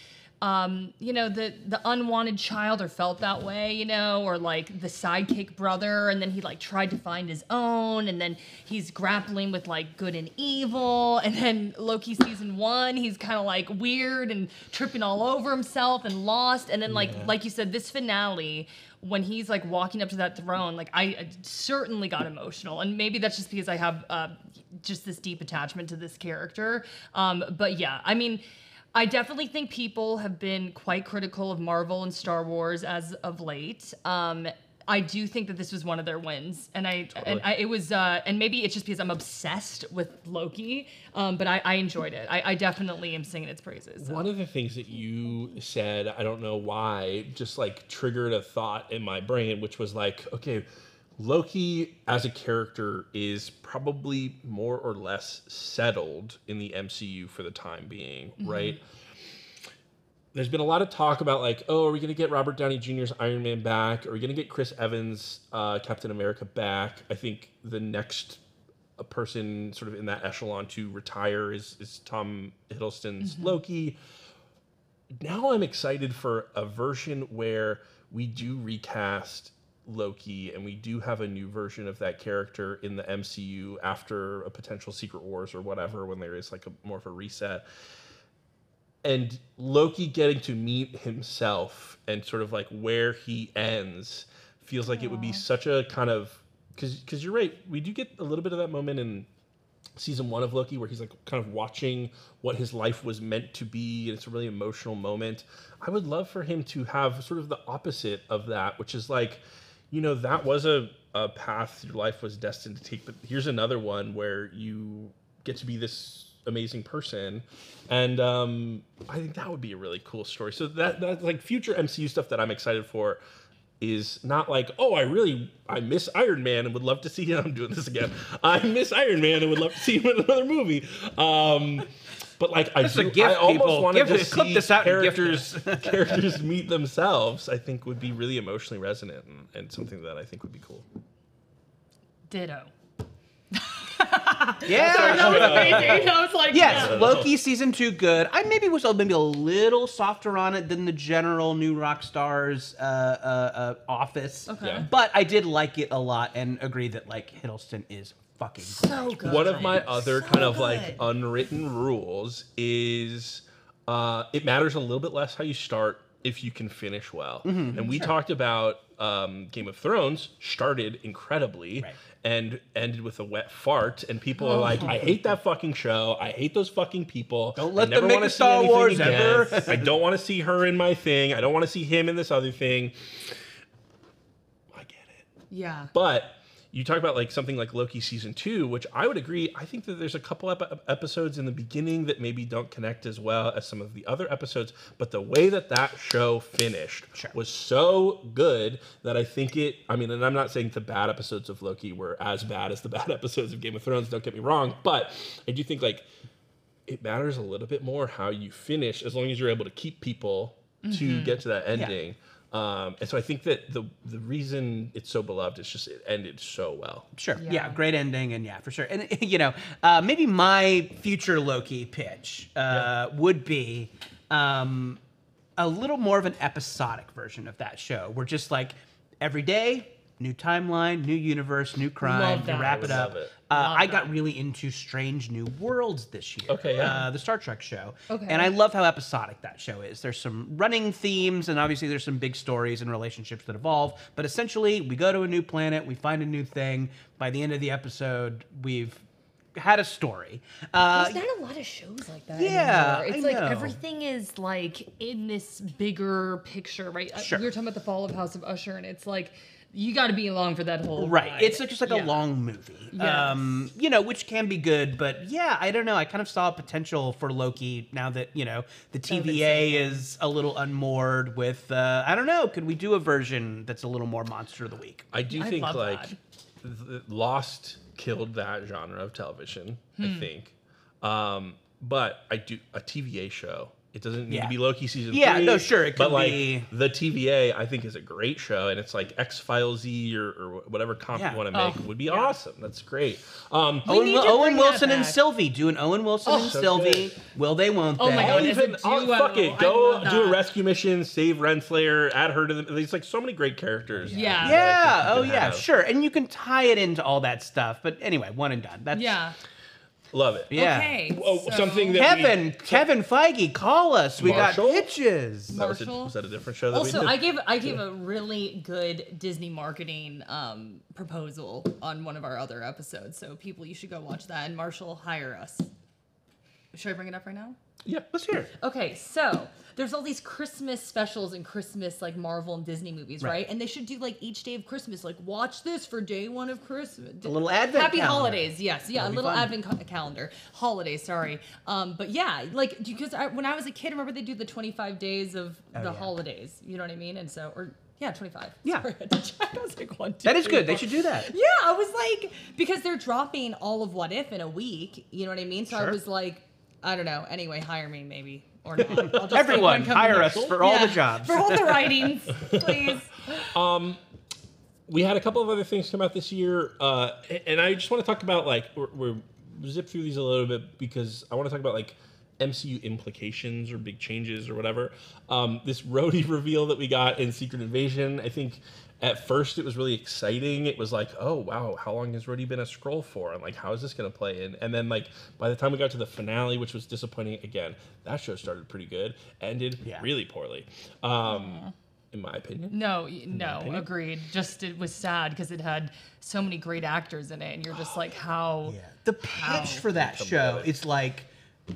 um, you know, the the unwanted child or felt that way, you know, or like the sidekick brother, and then he like tried to find his own, and then he's grappling with like good and evil, and then Loki season one, he's kind of like weird and tripping all over himself and lost, and then like like you said, this finale when he's like walking up to that throne, like I uh, certainly got emotional, and maybe that's just because I have uh, just this deep attachment to this character. Um, but yeah, I mean. I definitely think people have been quite critical of Marvel and Star Wars as of late. Um, I do think that this was one of their wins, and I and I, it was, uh, and maybe it's just because I'm obsessed with Loki. Um, but I, I enjoyed it. I, I definitely am singing its praises. so. One of the things that you said, I don't know why, just like triggered a thought in my brain, which was like, okay, Loki as a character is probably more or less settled in the MCU for the time being, right? There's been a lot of talk about like, oh, are we going to get Robert Downey Jr.'s Iron Man back? Are we going to get Chris Evans, uh, Captain America back? I think the next person sort of in that echelon to retire is is Tom Hiddleston's Loki. Now I'm excited for a version where we do recast Loki and we do have a new version of that character in the MCU after a potential Secret Wars or whatever when there is like a more of a reset. And Loki getting to meet himself and sort of like where he ends feels like it would be such a kind of because because you're right we do get a little bit of that moment in season one of Loki where he's like kind of watching what his life was meant to be, and it's a really emotional moment. I would love for him to have sort of the opposite of that, which is like, you know, that was a, a path your life was destined to take, but here's another one where you get to be this amazing person, and um, I think that would be a really cool story. So that that's like future MCU stuff that I'm excited for is not like oh I really I miss Iron Man and would love to see him. I'm doing this again. I miss Iron Man and would love to see him in another movie. Um, but like I, This is a do, gift, I almost people. wanted to this- clip see this out and characters characters meet themselves. I think would be really emotionally resonant and, and something that I think would be cool. Ditto. Yeah. That was crazy. I was like, Yes, yeah. Loki season two good. I maybe was a- maybe a little softer on it than the general New Rock Stars uh, uh, uh, Office. Okay. Yeah. But I did like it a lot and agree that like Hiddleston is fucking. Great. So good. One of my other kind of like unwritten rules is uh, it matters a little bit less how you start if you can finish well. Mm-hmm. And we talked about um, Game of Thrones started incredibly. Right. And ended with a wet fart, and people are like, "I hate that fucking show. I hate those fucking people. Don't I let them never make wanna a Star Wars again. ever." I don't want to see her in my thing. I don't want to see him in this other thing." I get it. Yeah. But you talk about like something like Loki season two, which I would agree. I think that there's a couple ep- episodes in the beginning that maybe don't connect as well as some of the other episodes. But the way that that show finished was so good that I think it. I mean, and I'm not saying the bad episodes of Loki were as bad as the bad episodes of Game of Thrones. Don't get me wrong, but I do think like it matters a little bit more how you finish as long as you're able to keep people to mm-hmm. get to that ending. Um, and so I think that the the reason it's so beloved is just it ended so well. Sure. Yeah. Yeah. great ending, and yeah, for sure. And you know, uh, maybe my future Loki pitch uh, would be um, a little more of an episodic version of that show. We're just like every day, new timeline, new universe, new crime. Love to wrap I it up. love it. Uh, Love I got that. really into Strange New Worlds this year. Okay, yeah. Uh, the Star Trek show. Okay. And I love how episodic that show is. There's some running themes, and obviously there's some big stories and relationships that evolve. But essentially, we go to a new planet, we find a new thing. By the end of the episode, we've had a story. Uh, There's not a lot of shows like that Yeah, anymore. It's I like know. everything is like in this bigger picture, right? Uh, Sure. We were talking about the fall of House of Usher, and it's like you got to be along for that whole Right. ride. It's just like a long movie. Yes. Um, you know, which can be good, but yeah, I don't know. I kind of saw potential for Loki now that, you know, the TVA is a little unmoored with uh, I don't know, could we do a version that's a little more monster of the week? I do I think like th- Lost killed that genre of television. Hmm. I think, um, but I do a TVA show. It doesn't need Yeah. to be Loki season Yeah, three. no, sure, it but could like be- the TVA, I think is a great show, and it's like X Files Z or, or whatever comp Yeah. you want to make Oh, would be yeah. awesome. That's great. Um, Owen, need Wil- to Owen Wilson and. Sylvie. Do an Owen Wilson and so Sylvie. good. Will they, won't Oh they? my I'll God, as a even I'll- fuck it. Go do a rescue mission, save Renslayer, add her to the. There's like so many great characters. Yeah. that Yeah, oh yeah, have. sure. And you can tie it into all that stuff. But anyway, one and done. That's Yeah. Love it. Yeah. Okay. Oh, so- something that we- Kevin, Kevin Feige, call us. We Marshall? got pitches. That was, a, Marshall? was that a different show? That Also, we did? I gave I gave a really good Disney marketing um, proposal on one of our other episodes. So people, you should go watch that. And Marshall, hire us. Should I bring it up right now? yeah. Let's hear. it. Okay, so there's all these Christmas specials and Christmas like Marvel and Disney movies, right? Right. And they should do like each day of Christmas, like watch this for day one of Christmas. A little advent Happy calendar. holidays, yes, yeah, a That'd be little advent ca- calendar, holiday, Sorry, um, but yeah, like because I, when I was a kid, remember they do the 25 days of the Oh, yeah. holidays. You know what I mean? And so, or yeah, 25. Yeah. Sorry, I had to check. I was like one. Two, That is good. They should do that. Yeah, I was like, because they're dropping all of What If in a week. You know what I mean? So I was like, I don't know. Anyway, hire me maybe or not. I'll just Everyone, hire us for all the jobs. for all the writings, please. Um, we had a couple of other things come out this year, uh, and I just want to talk about like we're, we're zip through these a little bit because I want to talk about like MCU implications or big changes or whatever. Um, this Rhodey reveal that we got in Secret Invasion, I think at first it was really exciting. It was like, oh wow, how long has Rhodey been a scroll for, and like how is this going to play in? And then like by the time we got to the finale, which was disappointing again, that show started pretty good, ended Yeah. really poorly. Um, in my opinion. No, y- no, opinion. agreed. Just it was sad because it had so many great actors in it, and you're just like, how? The pitch for that show it's like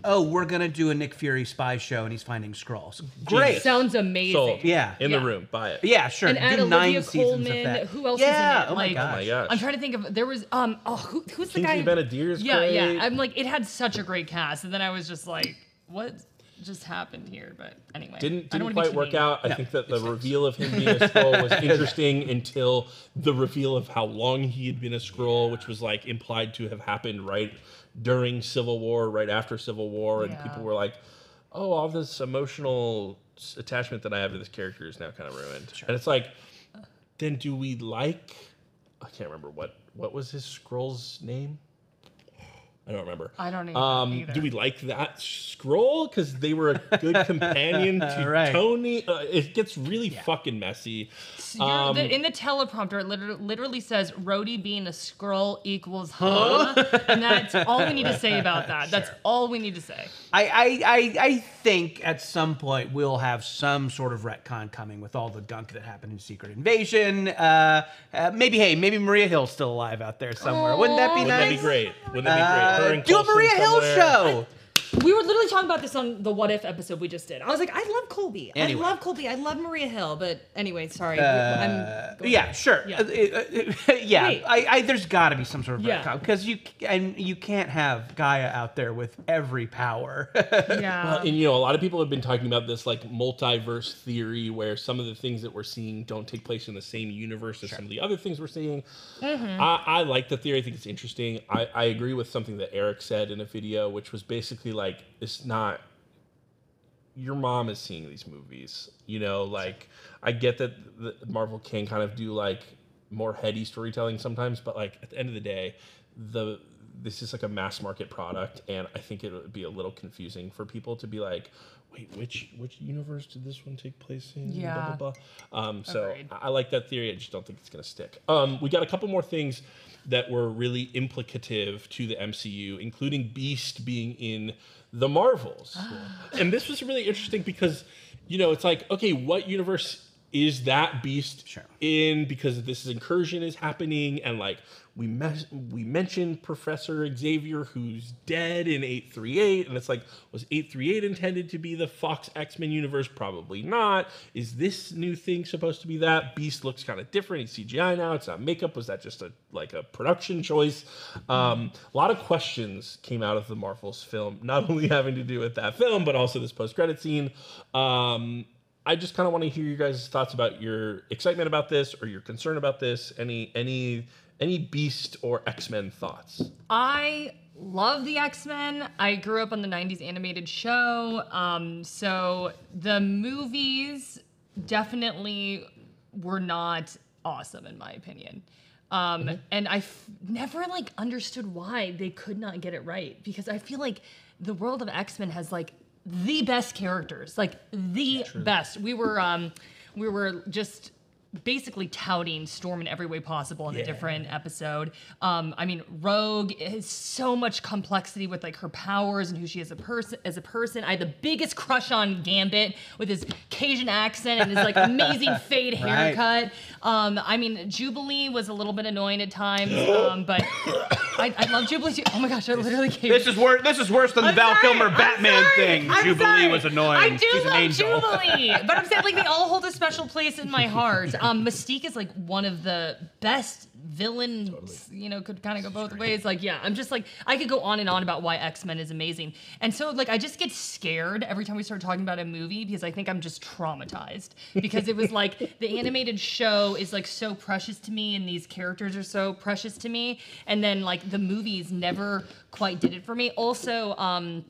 oh, we're gonna do a Nick Fury spy show and he's finding scrolls. Great. Sounds amazing. Sold. Yeah. In Yeah. the room. Buy it. Yeah, sure. And add nine Olivia seasons Colman. of that. Who else yeah, is in it? Oh my like, gosh. Oh my gosh. I'm trying to think of there was um oh who, who's the Kingsley guy? Benadir's yeah, great. yeah. I'm like it had such a great cast, and then I was just like, what just happened here? But anyway, Didn't I didn't quite work mean. out. I No, think that the it's fine. reveal of him being a scroll was interesting until the reveal of how long he had been a scroll, which was like implied to have happened right during Civil War, right after Civil War, and Yeah. people were like, "Oh, all this emotional attachment that I have to this character is now kind of ruined." And it's like, then do we like? I can't remember what what was his scroll's name. I don't remember. I don't even Um, either. do we like that scroll because they were a good companion to Right. Tony? Uh, it gets really fucking messy. You're- Um, the, in the teleprompter, it literally, literally says Rhodey being a scroll equals huh, and that's all we need to say about that. That's all we need to say. I, I, I, I think at some point we'll have some sort of retcon coming with all the gunk that happened in Secret Invasion. Uh, uh, maybe, hey, maybe Maria Hill's still alive out there somewhere. Wouldn't that be wouldn't nice? that be great? Wouldn't that be great? Her Uh, do a Maria Hill somewhere. show. We were literally talking about this on the What If episode we just did. I was like, I love Cobie. Anyway. I love Cobie. I love Maria Hill. But anyway, sorry. Uh, I'm going yeah, back. sure. Yeah. Uh, uh, uh, yeah, I, I, there's got to be some sort of Yeah. retcon because you and you can't have G'iah out there with every power. Yeah. Well, and you know, a lot of people have been talking about this like multiverse theory, where some of the things that we're seeing don't take place in the same universe as some of the other things we're seeing. I, I like the theory. I think it's interesting. I, I agree with something that Eric said in a video, which was basically like, it's not. Your mom is seeing these movies. You know, like I get that Marvel can kind of do like more heady storytelling sometimes, but like at the end of the day, the this is like a mass market product, and I think it would be a little confusing for people to be like, wait, which which universe did this one take place in? Blah, Yeah. blah, blah. Um, so Agreed. I, I like that theory. I just don't think it's gonna stick. Um, we got a couple more things that were really implicative to the MCU, including Beast being in the Marvels. and this was really interesting because, you know, it's like, okay, what universe is that Beast Sure. in? Because this incursion is happening, and like we mes- we mentioned Professor Xavier, who's dead in eight three eight, and it's like, was eight three eight intended to be the Fox X Men universe? Probably not. Is this new thing supposed to be that? Beast looks kind of different. He's CGI now. It's not makeup. Was that just a like a production choice? Um, a lot of questions came out of the Marvels film, not only having to do with that film, but also this post credit scene. Um, I just kind of want to hear you guys' thoughts about your excitement about this or your concern about this. Any any any Beast or X Men thoughts? I love the X Men. I grew up on the 90s animated show. Um, so the movies definitely were not awesome, in my opinion. Um, And I f- never like understood why they could not get it right because I feel like the world of X Men has like the best characters, like the best. We were um, we were just basically touting Storm in every way possible in a different episode. Um, I mean, Rogue has so much complexity with like her powers and who she is a person as a person. I had the biggest crush on Gambit with his Cajun accent and his like amazing fade Right. haircut. Um, I mean, Jubilee was a little bit annoying at times, um, but I, I love Jubilee. Too. Oh my gosh, I literally gave this is worse. This is worse than the I'm Val sorry, Kilmer Batman thing. I'm Jubilee sorry. was annoying. I do She's love. Jubilee, but I'm saying like they all hold a special place in my heart. Um, Mystique is like one of the best villains. You know, could kind of go both ways. Like, yeah, I'm just like I could go on and on about why X Men is amazing, and so like I just get scared every time we start talking about a movie because I think I'm just traumatized because it was like the animated show is like so precious to me and these characters are so precious to me, and then like the movies never quite did it for me. Also, um.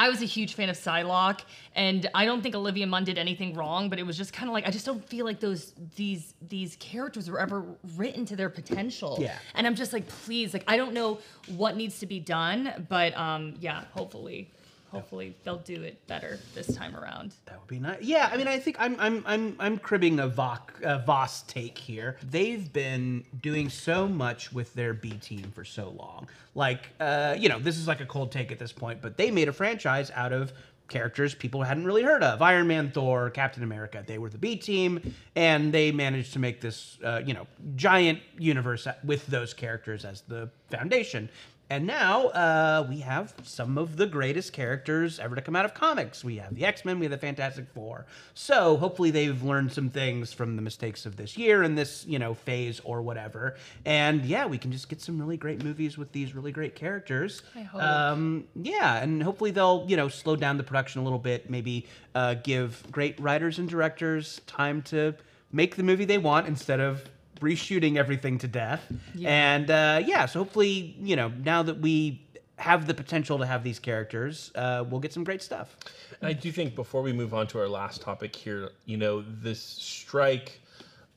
I was a huge fan of Psylocke, and I don't think Olivia Munn did anything wrong, but it was just kind of like I just don't feel like those these these characters were ever written to their potential. Yeah. And I'm just like, please, like I don't know what needs to be done, but um, yeah, hopefully, hopefully they'll do it better this time around. That would be nice. Yeah, I mean, I think I'm I'm I'm I'm cribbing a Voc, uh, Voss take here. They've been doing so much with their B team for so long. Like, uh, you know, this is like a cold take at this point, but they made a franchise out of characters people hadn't really heard of: Iron Man, Thor, Captain America. They were the B team, and they managed to make this, uh, you know, giant universe with those characters as the foundation. And now uh, we have some of the greatest characters ever to come out of comics. We have the X Men, we have the Fantastic Four. So hopefully they've learned some things from the mistakes of this year and this, you know, phase or whatever. And yeah, we can just get some really great movies with these really great characters. I hope. Um, yeah, and hopefully they'll, you know, slow down the production a little bit. Maybe uh, give great writers and directors time to make the movie they want instead of reshooting everything to death. And uh, yeah, so hopefully, you know, now that we have the potential to have these characters, uh, we'll get some great stuff. And I do think before we move on to our last topic here, you know, this strike,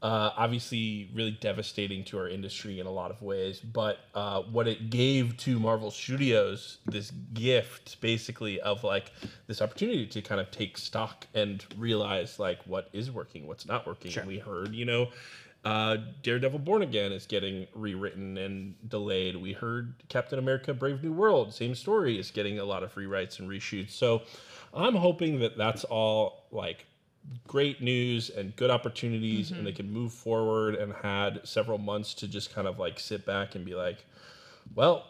uh, obviously really devastating to our industry in a lot of ways, but uh, what it gave to Marvel Studios, this gift basically of like this opportunity to kind of take stock and realize like what is working, what's not working. Sure. We heard, you know, uh, Daredevil Born Again is getting rewritten and delayed. We heard Captain America Brave New World, same story, is getting a lot of rewrites and reshoots. So I'm hoping that that's all like great news and good opportunities and they can move forward and had several months to just kind of like sit back and be like, well,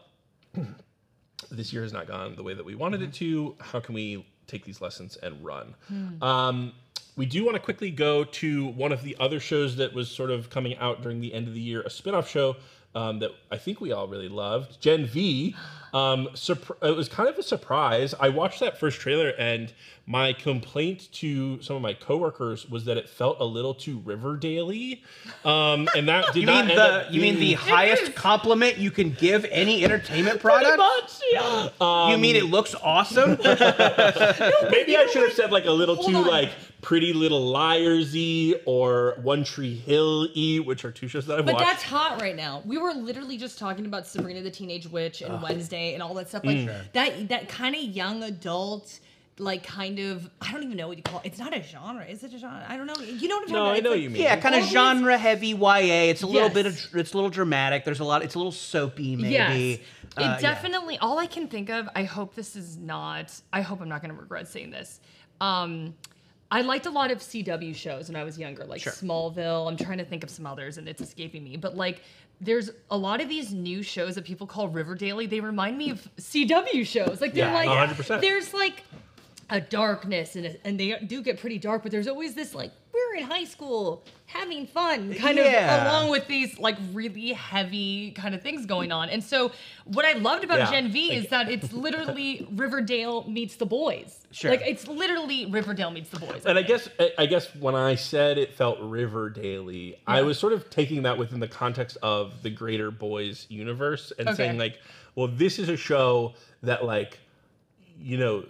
this year has not gone the way that we wanted it to. How can we take these lessons and run? Um, we do want to quickly go to one of the other shows that was sort of coming out during the end of the year, a spin-off show um, that I think we all really loved, Gen V. Um, surpr- it was kind of a surprise. I watched that first trailer, and my complaint to some of my coworkers was that it felt a little too Riverdale-y, um, and that did You not mean end the up you mean the being- highest compliment you can give any entertainment product? yeah. you mean it looks awesome? Maybe I should have said like a little Hold too on. like Pretty Little Liars y or One Tree Hill y, which are two shows that I've But watched. But that's hot right now. We were literally just talking about Sabrina the Teenage Witch and Wednesday and all that stuff. Like Mm. that that kind of young adult, like kind of I don't even know what you call it. It's not a genre. Is it a genre? I don't know. You know what I'm talking no, about? I know like- you mean. yeah, kind of genre heavy YA. It's a little bit of it's a little dramatic. There's a lot. It's a little soapy maybe. Yes. Uh, yeah. it definitely all I can think of, I hope this is not I hope I'm not gonna regret saying this. Um I liked a lot of CW shows when I was younger, like Sure. Smallville. I'm trying to think of some others and it's escaping me. But like there's a lot of these new shows that people call Riverdale. They remind me of CW shows. Like they're Yeah, like 100%. there's like a darkness and, a, and they do get pretty dark, but there's always this like we're in high school having fun kind Yeah. of along with these like really heavy kind of things going on. And so what I loved about Yeah. Gen V is that it's literally Riverdale meets the boys. Sure. Like it's literally Riverdale meets the boys. and I guess I- I guess when I said it felt Riverdale, I was sort of taking that within the context of the greater boys universe and Okay. saying like, well, this is a show that like, you know,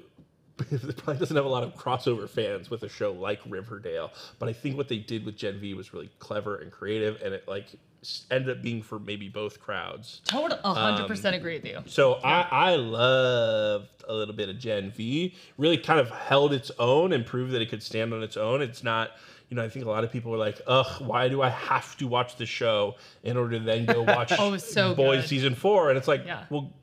it probably doesn't have a lot of crossover fans with a show like Riverdale, but I think what they did with Gen V was really clever and creative, and it like ended up being for maybe both crowds. Total, a Um, hundred percent agree with you. So I, I loved a little bit of Gen V. Really kind of held its own and proved that it could stand on its own. It's not, you know, I think a lot of people are like, ugh, why do I have to watch the show in order to then go watch Oh, so Boys good. season four? And it's like, Yeah. well,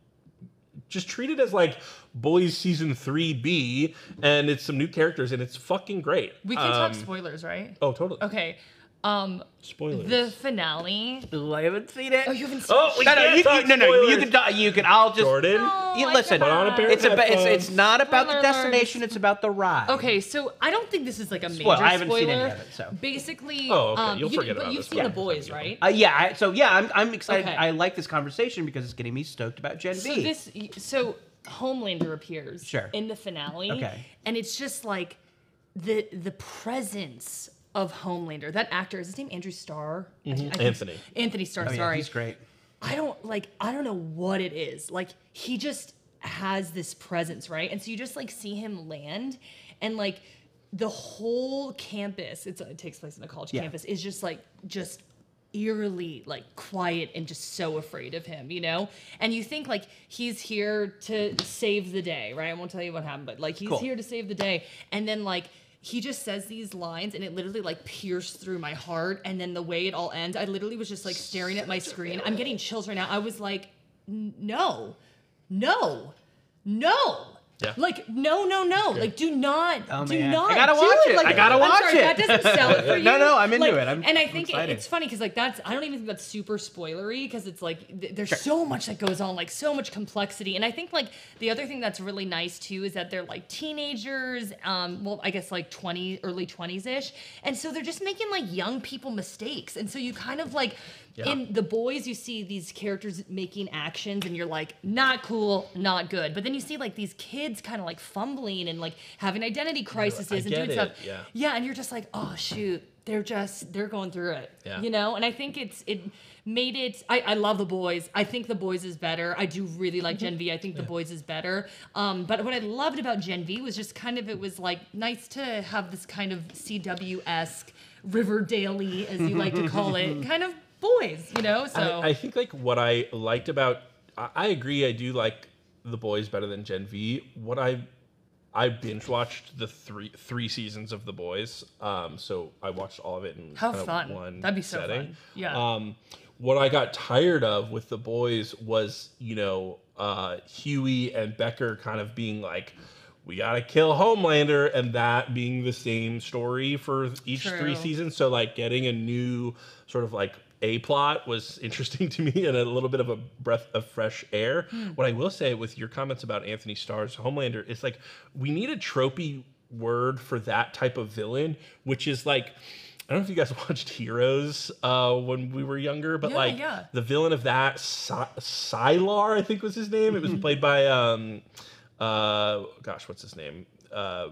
just treat it as like Boys season three B, and it's some new characters, and it's fucking great. We can talk Um, spoilers, right? Oh, totally. Okay. Um Spoilers. the finale. Ooh, I haven't seen it. Oh, you haven't seen Oh, we no, no, you, you, no, no, you can, talk- you can. I'll just. Jordan. No, You listen. Put on a pair of It's about. It's, it's not about the destination. alerts. It's about the ride. Okay, so I don't think this is like a major Well, I haven't spoiler. seen any of it, so. basically, Oh, okay. um, You'll you, forget but about you've this seen one. the boys, right? Uh, yeah. I, so yeah, I'm, I'm excited. Okay. I like this conversation because it's getting me stoked about Gen So V. this, so Homelander appears Sure. in the finale, Okay. and it's just like the the presence of Homelander. That actor is his name Andrew Starr. I- mm-hmm. I think- Anthony. Anthony Starr. oh, yeah, sorry, he's great. I don't like I don't know what it is. Like he just has this presence, right? And so you just like see him land and like the whole campus, it's it takes place in a college Yeah. campus, is just like just eerily like quiet and just so afraid of him, you know? And you think like he's here to save the day, right? I won't tell you what happened, but like he's Cool. here to save the day. And then like he just says these lines and it literally like pierced through my heart and then the way it all ends i literally was just like staring at my screen i'm getting chills right now i was like no no no Yeah. Like no, no, no. Like do not, Oh, do man. not. I gotta do watch it. Like, I gotta I'm watch sorry, it. That doesn't sell it for you. No, no, I'm into Like, it. I'm- and I think it, it's funny because like that's I don't even think that's super spoilery because it's like th- there's so much that goes on, like so much complexity. And I think like the other thing that's really nice too is that they're like teenagers, um, well I guess like 20, early 20s ish, and so they're just making like young people mistakes, and so you kind of like. Yeah. In the boys, you see these characters making actions, and you're like, not cool, not good. But then you see like these kids kind of like fumbling and like having identity crises and doing it, stuff. yeah. Yeah, and you're just like, oh shoot, they're just they're going through it. Yeah. You know, and I think it's it made it. I, I love the boys. I think the boys is better. I do really like Gen V. I think the boys is better. Um, but what I loved about Gen V was just kind of it was like nice to have this kind of CW esque Riverdale as you like to call it, kind of boys. You know, so I, I think like what I liked about I agree I do like the boys better than Gen V. What I I binge watched the three three seasons of the boys. Um so I watched all of it in How fun. one That'd be so setting. fun. Yeah. Um what I got tired of with the boys was, you know, uh Hughie and Butcher kind of being like we gotta kill Homelander, and that being the same story for each three seasons. So like getting a new sort of like a plot was interesting to me and a little bit of a breath of fresh air. Hmm. What I will say with your comments about Anthony Starr's Homelander is like we need a tropey word for that type of villain, which is like I don't know if you guys watched Heroes uh, when we were younger, but Yeah, like yeah. the villain of that, Sy- Sylar, I think was his name. It was Mm-hmm. played by, um, uh, gosh, what's his name? Uh,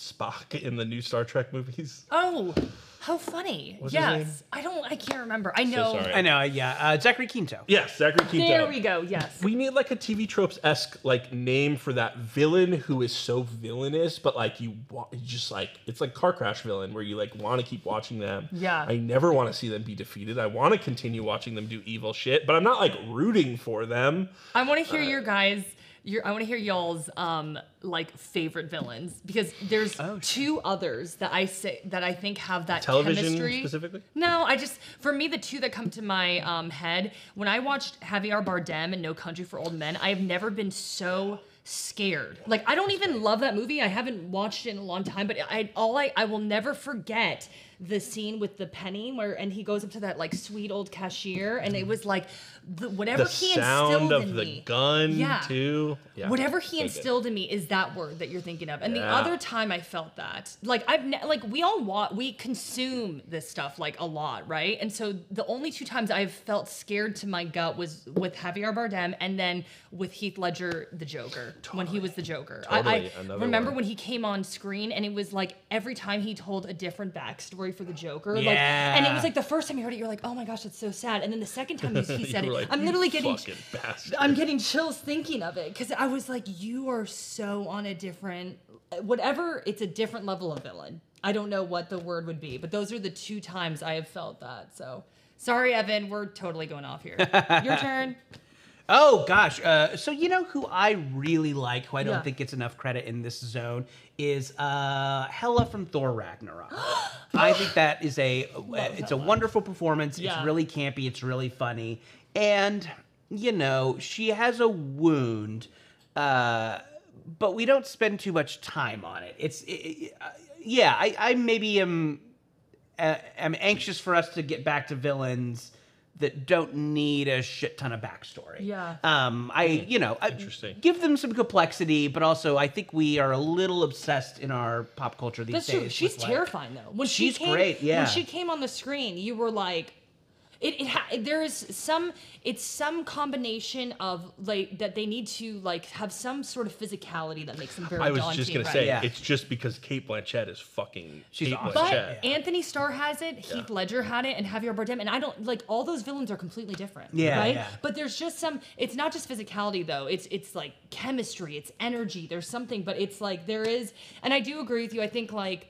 Spock in the new Star Trek movies. oh, how funny. What's his name? yes, I don't. I can't remember. I know. sorry. I know, yeah. Uh, Zachary Quinto. Yes, Zachary Quinto. There we go. Yes. We need like a TV tropes esque like name for that villain who is so villainous, but like you, wa- you just like it's like car crash villain where you like want to keep watching them. Yeah. I never want to see them be defeated. I want to continue watching them do evil shit, but I'm not like rooting for them. I want to hear your guys. Your, I want to hear y'all's um like favorite villains because there's two others that I say that I think have that Television chemistry. specifically? No, I just for me the two that come to my um head when I watched Javier Bardem and No Country for Old Men, I have never been so scared. Like I don't even love that movie. I haven't watched it in a long time, but I all I I will never forget the scene with the penny where and he goes up to that like sweet old cashier and it was like the, whatever The he sound instilled of in the me. gun Yeah. too. Yeah. Whatever So he good. instilled in me is that word that you're thinking of. And the other time I felt that, like I've ne- like we all want we consume this stuff like a lot, right? And so the only two times I've felt scared to my gut was with Javier Bardem and then with Heath Ledger, the Joker, when he was the Joker. Totally, I, I remember one. when he came on screen and it was like every time he told a different backstory for the Joker, like, Yeah. and it was like the first time you heard it, you're like, oh my gosh, that's so sad. And then the second time he, said it, like, I'm literally getting fucking bastard." I'm getting chills thinking of it because I was like, you are so on a different, whatever, it's a different level of villain. I don't know what the word would be, but those are the two times I have felt that. So sorry, Evan, we're totally going off here. Your turn. Oh gosh, uh, so you know who I really like, who I don't Yeah. think gets enough credit in this zone, is uh, Hela from Thor Ragnarok. I think that is a it's a wonderful performance. Yeah. It's really campy. It's really funny, and you know she has a wound, uh, but we don't spend too much time on it. It's it, it- uh, yeah, I, I maybe am uh, am anxious for us to get back to villains that don't need a shit ton of backstory. Yeah. Um, I you know I, Interesting. give them some complexity, but also I think we are a little obsessed in our pop culture these That's days. true. She's with, like- terrifying though. When She's she came, great, yeah. When she came on the screen, you were like, it. it ha- there is some. It's some combination of like that they need to like have some sort of physicality that makes them very. I was daunting, just gonna right? say Yeah. it's just because Cate Blanchett is fucking She's Cate awesome. But Blanchett. Anthony Starr has it, Heath Ledger had it, and Javier Bardem, and I don't like all those villains are completely different. Yeah, right. yeah. But there's just some. It's not just physicality though. It's it's like chemistry. It's energy. There's something, but it's like there is, and I do agree with you. I think like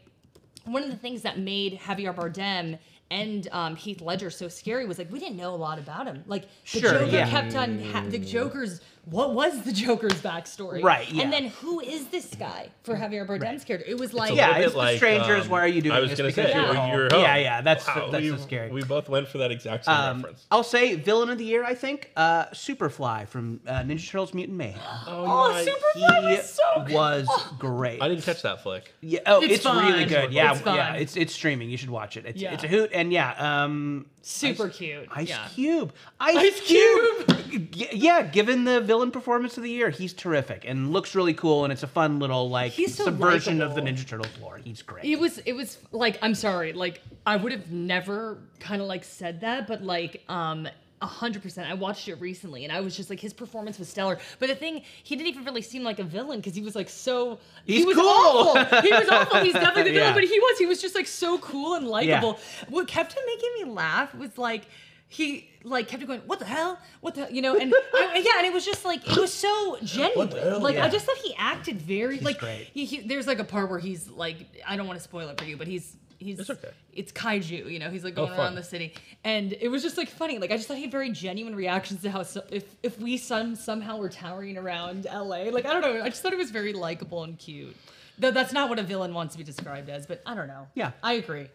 one of the things that made Javier Bardem and um, Heath Ledger so scary was like we didn't know a lot about him. Like the Sure, Joker yeah. kept on ha- the Joker's what was the Joker's backstory? Right, yeah. And then who is this guy for Javier Bardem's character? It was like a Yeah, it's bit the like, strangers. um, Why are you doing I was this? gonna Because say, you're you're- home. you're. Yeah, yeah, that's Wow, that's we, so scary. We both went for that exact same Um, reference. I'll say villain of the year. I think uh, Superfly from uh, Ninja Turtles: Mutant Mayhem. Oh, my- Superfly he was so good. was great. I didn't catch that flick. Yeah, oh, It's it's, really good. Yeah, It's yeah, it's it's streaming. You should watch it. It's Yeah. it's a hoot, and yeah, um, super Ice- cute. Ice yeah. Cube. Ice, Ice Cube. G- yeah, given the villain performance of the year, he's terrific and looks really cool, and it's a fun little like He's so subversion of the. Ninja Turtles lore. He's great. It was it was like I'm sorry, like I would have never kind of like said that, but like um a hundred percent. I watched it recently, and I was just like, his performance was stellar. But the thing, he didn't even really seem like a villain because he was like so. he was cool. awful. He was awful. He's definitely the villain, Yeah. but he was. He was just like so cool and likable. What kept him making me laugh was like he like kept going, "What the hell? What the?" You know, and I, yeah, and it was just like it was so genuine. Like Yeah. I just thought he acted very like. great. He, he, there's like a part where he's like, I don't want to spoil it for you, but he's he's It's okay. it's kaiju, you know. He's like Oh, going fun. around the city, and it was just like funny. Like I just thought he had very genuine reactions to how so, if if we some somehow were towering around L.A. Like I don't know. I just thought it was very likable and cute. Though that's not what a villain wants to be described as, but I don't know. Yeah. I agree.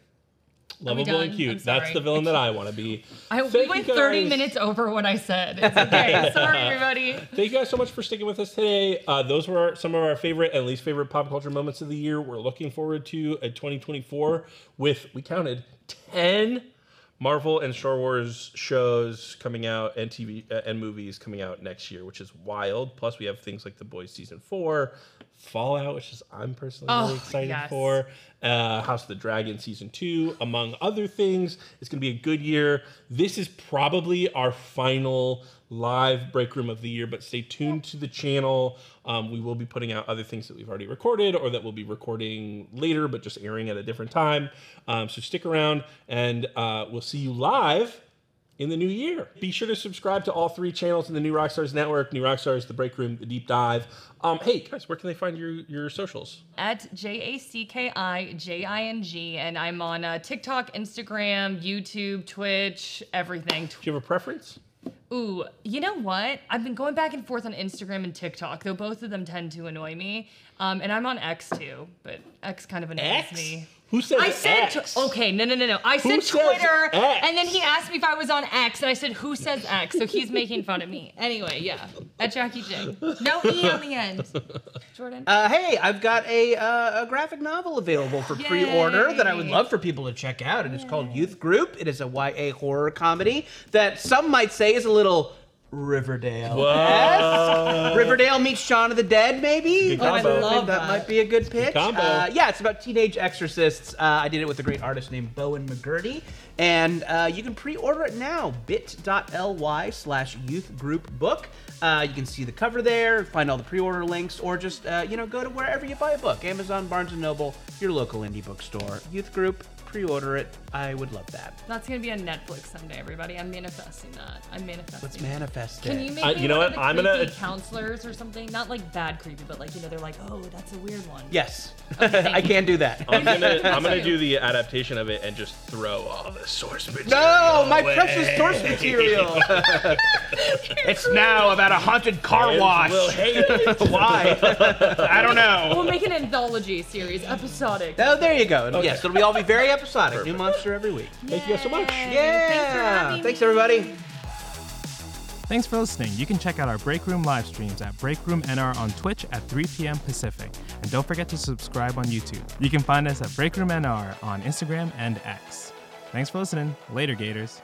Lovable and cute. That's the villain that I want to be. I Thank went 30 minutes over what I said. It's okay. Sorry, everybody. Thank you guys so much for sticking with us today. Uh, those were our, some of our favorite and least favorite pop culture moments of the year. We're looking forward to a 2024 with, we counted, 10 Marvel and Star Wars shows coming out and TV uh, and movies coming out next year, which is wild. Plus, we have things like The Boys season four, Fallout, which is I'm personally really Oh, excited yes. for, uh, House of the Dragon season two, among other things. It's going to be a good year. This is probably our final live break room of the year, but stay tuned to the channel. Um, we will be putting out other things that we've already recorded or that we'll be recording later, but just airing at a different time. Um, so stick around and uh, we'll see you live in the new year. Be sure to subscribe to all three channels in the New Rockstars Network New Rockstars, The Break Room, The Deep Dive. Um, hey, guys, where can they find your, your socials? At J A C K I J I N G, and I'm on uh, TikTok, Instagram, YouTube, Twitch, everything. Do you have a preference? Ooh, you know what? I've been going back and forth on Instagram and TikTok, though both of them tend to annoy me. Um, and I'm on X too, but X kind of annoys me. Who says I said X? okay, no, no, no, no. I said says Twitter, X? and then he asked me if I was on X, and I said who says X, so he's making fun of me. Anyway, yeah, at Jacki J. No e on the end. Jordan. Uh, hey, I've got a, uh, a graphic novel available for pre-order that I would love for people to check out. It is called Youth Group. It is a YA horror comedy that some might say is a little Riverdale. Yes. Riverdale meets Shaun of the Dead, maybe. Good combo. Oh, I love that. that. might be a good pitch. combo. Uh, yeah, it's about teenage exorcists. Uh, I did it with a great artist named Bowen McCurdy. And uh, you can pre-order it now, bit.ly slash youth group book. Uh, you can see the cover there, find all the pre-order links, or just, uh, you know, go to wherever you buy a book. Amazon, Barnes & Noble, your local indie bookstore. Youth group, pre-order it. I would love that. That's gonna be on Netflix someday, everybody. I'm manifesting that. I'm manifesting. Let's it. manifest Can it. you make Uh, me you know one what? The I'm gonna- creepy counselors or something? Not like bad creepy, but like you know they're like, oh, that's a weird one. Yes, I can do that. I'm gonna I'm gonna do the adaptation of it and just throw all the source material. No, my away. precious source material. it's now about a haunted car Kids wash. will hate it. Why? I don't know. We'll make an anthology series, episodic. Oh, there you go. Yes, it'll be all be very episodic. New monster every week. Thank you guys so much. Yeah. Thanks, everybody. Thanks for listening. You can check out our Break Room live streams at Break Room NR on Twitch at 3 p.m. Pacific. And don't forget to subscribe on YouTube. You can find us at Break Room NR on Instagram and X. Thanks for listening. Later, Gators.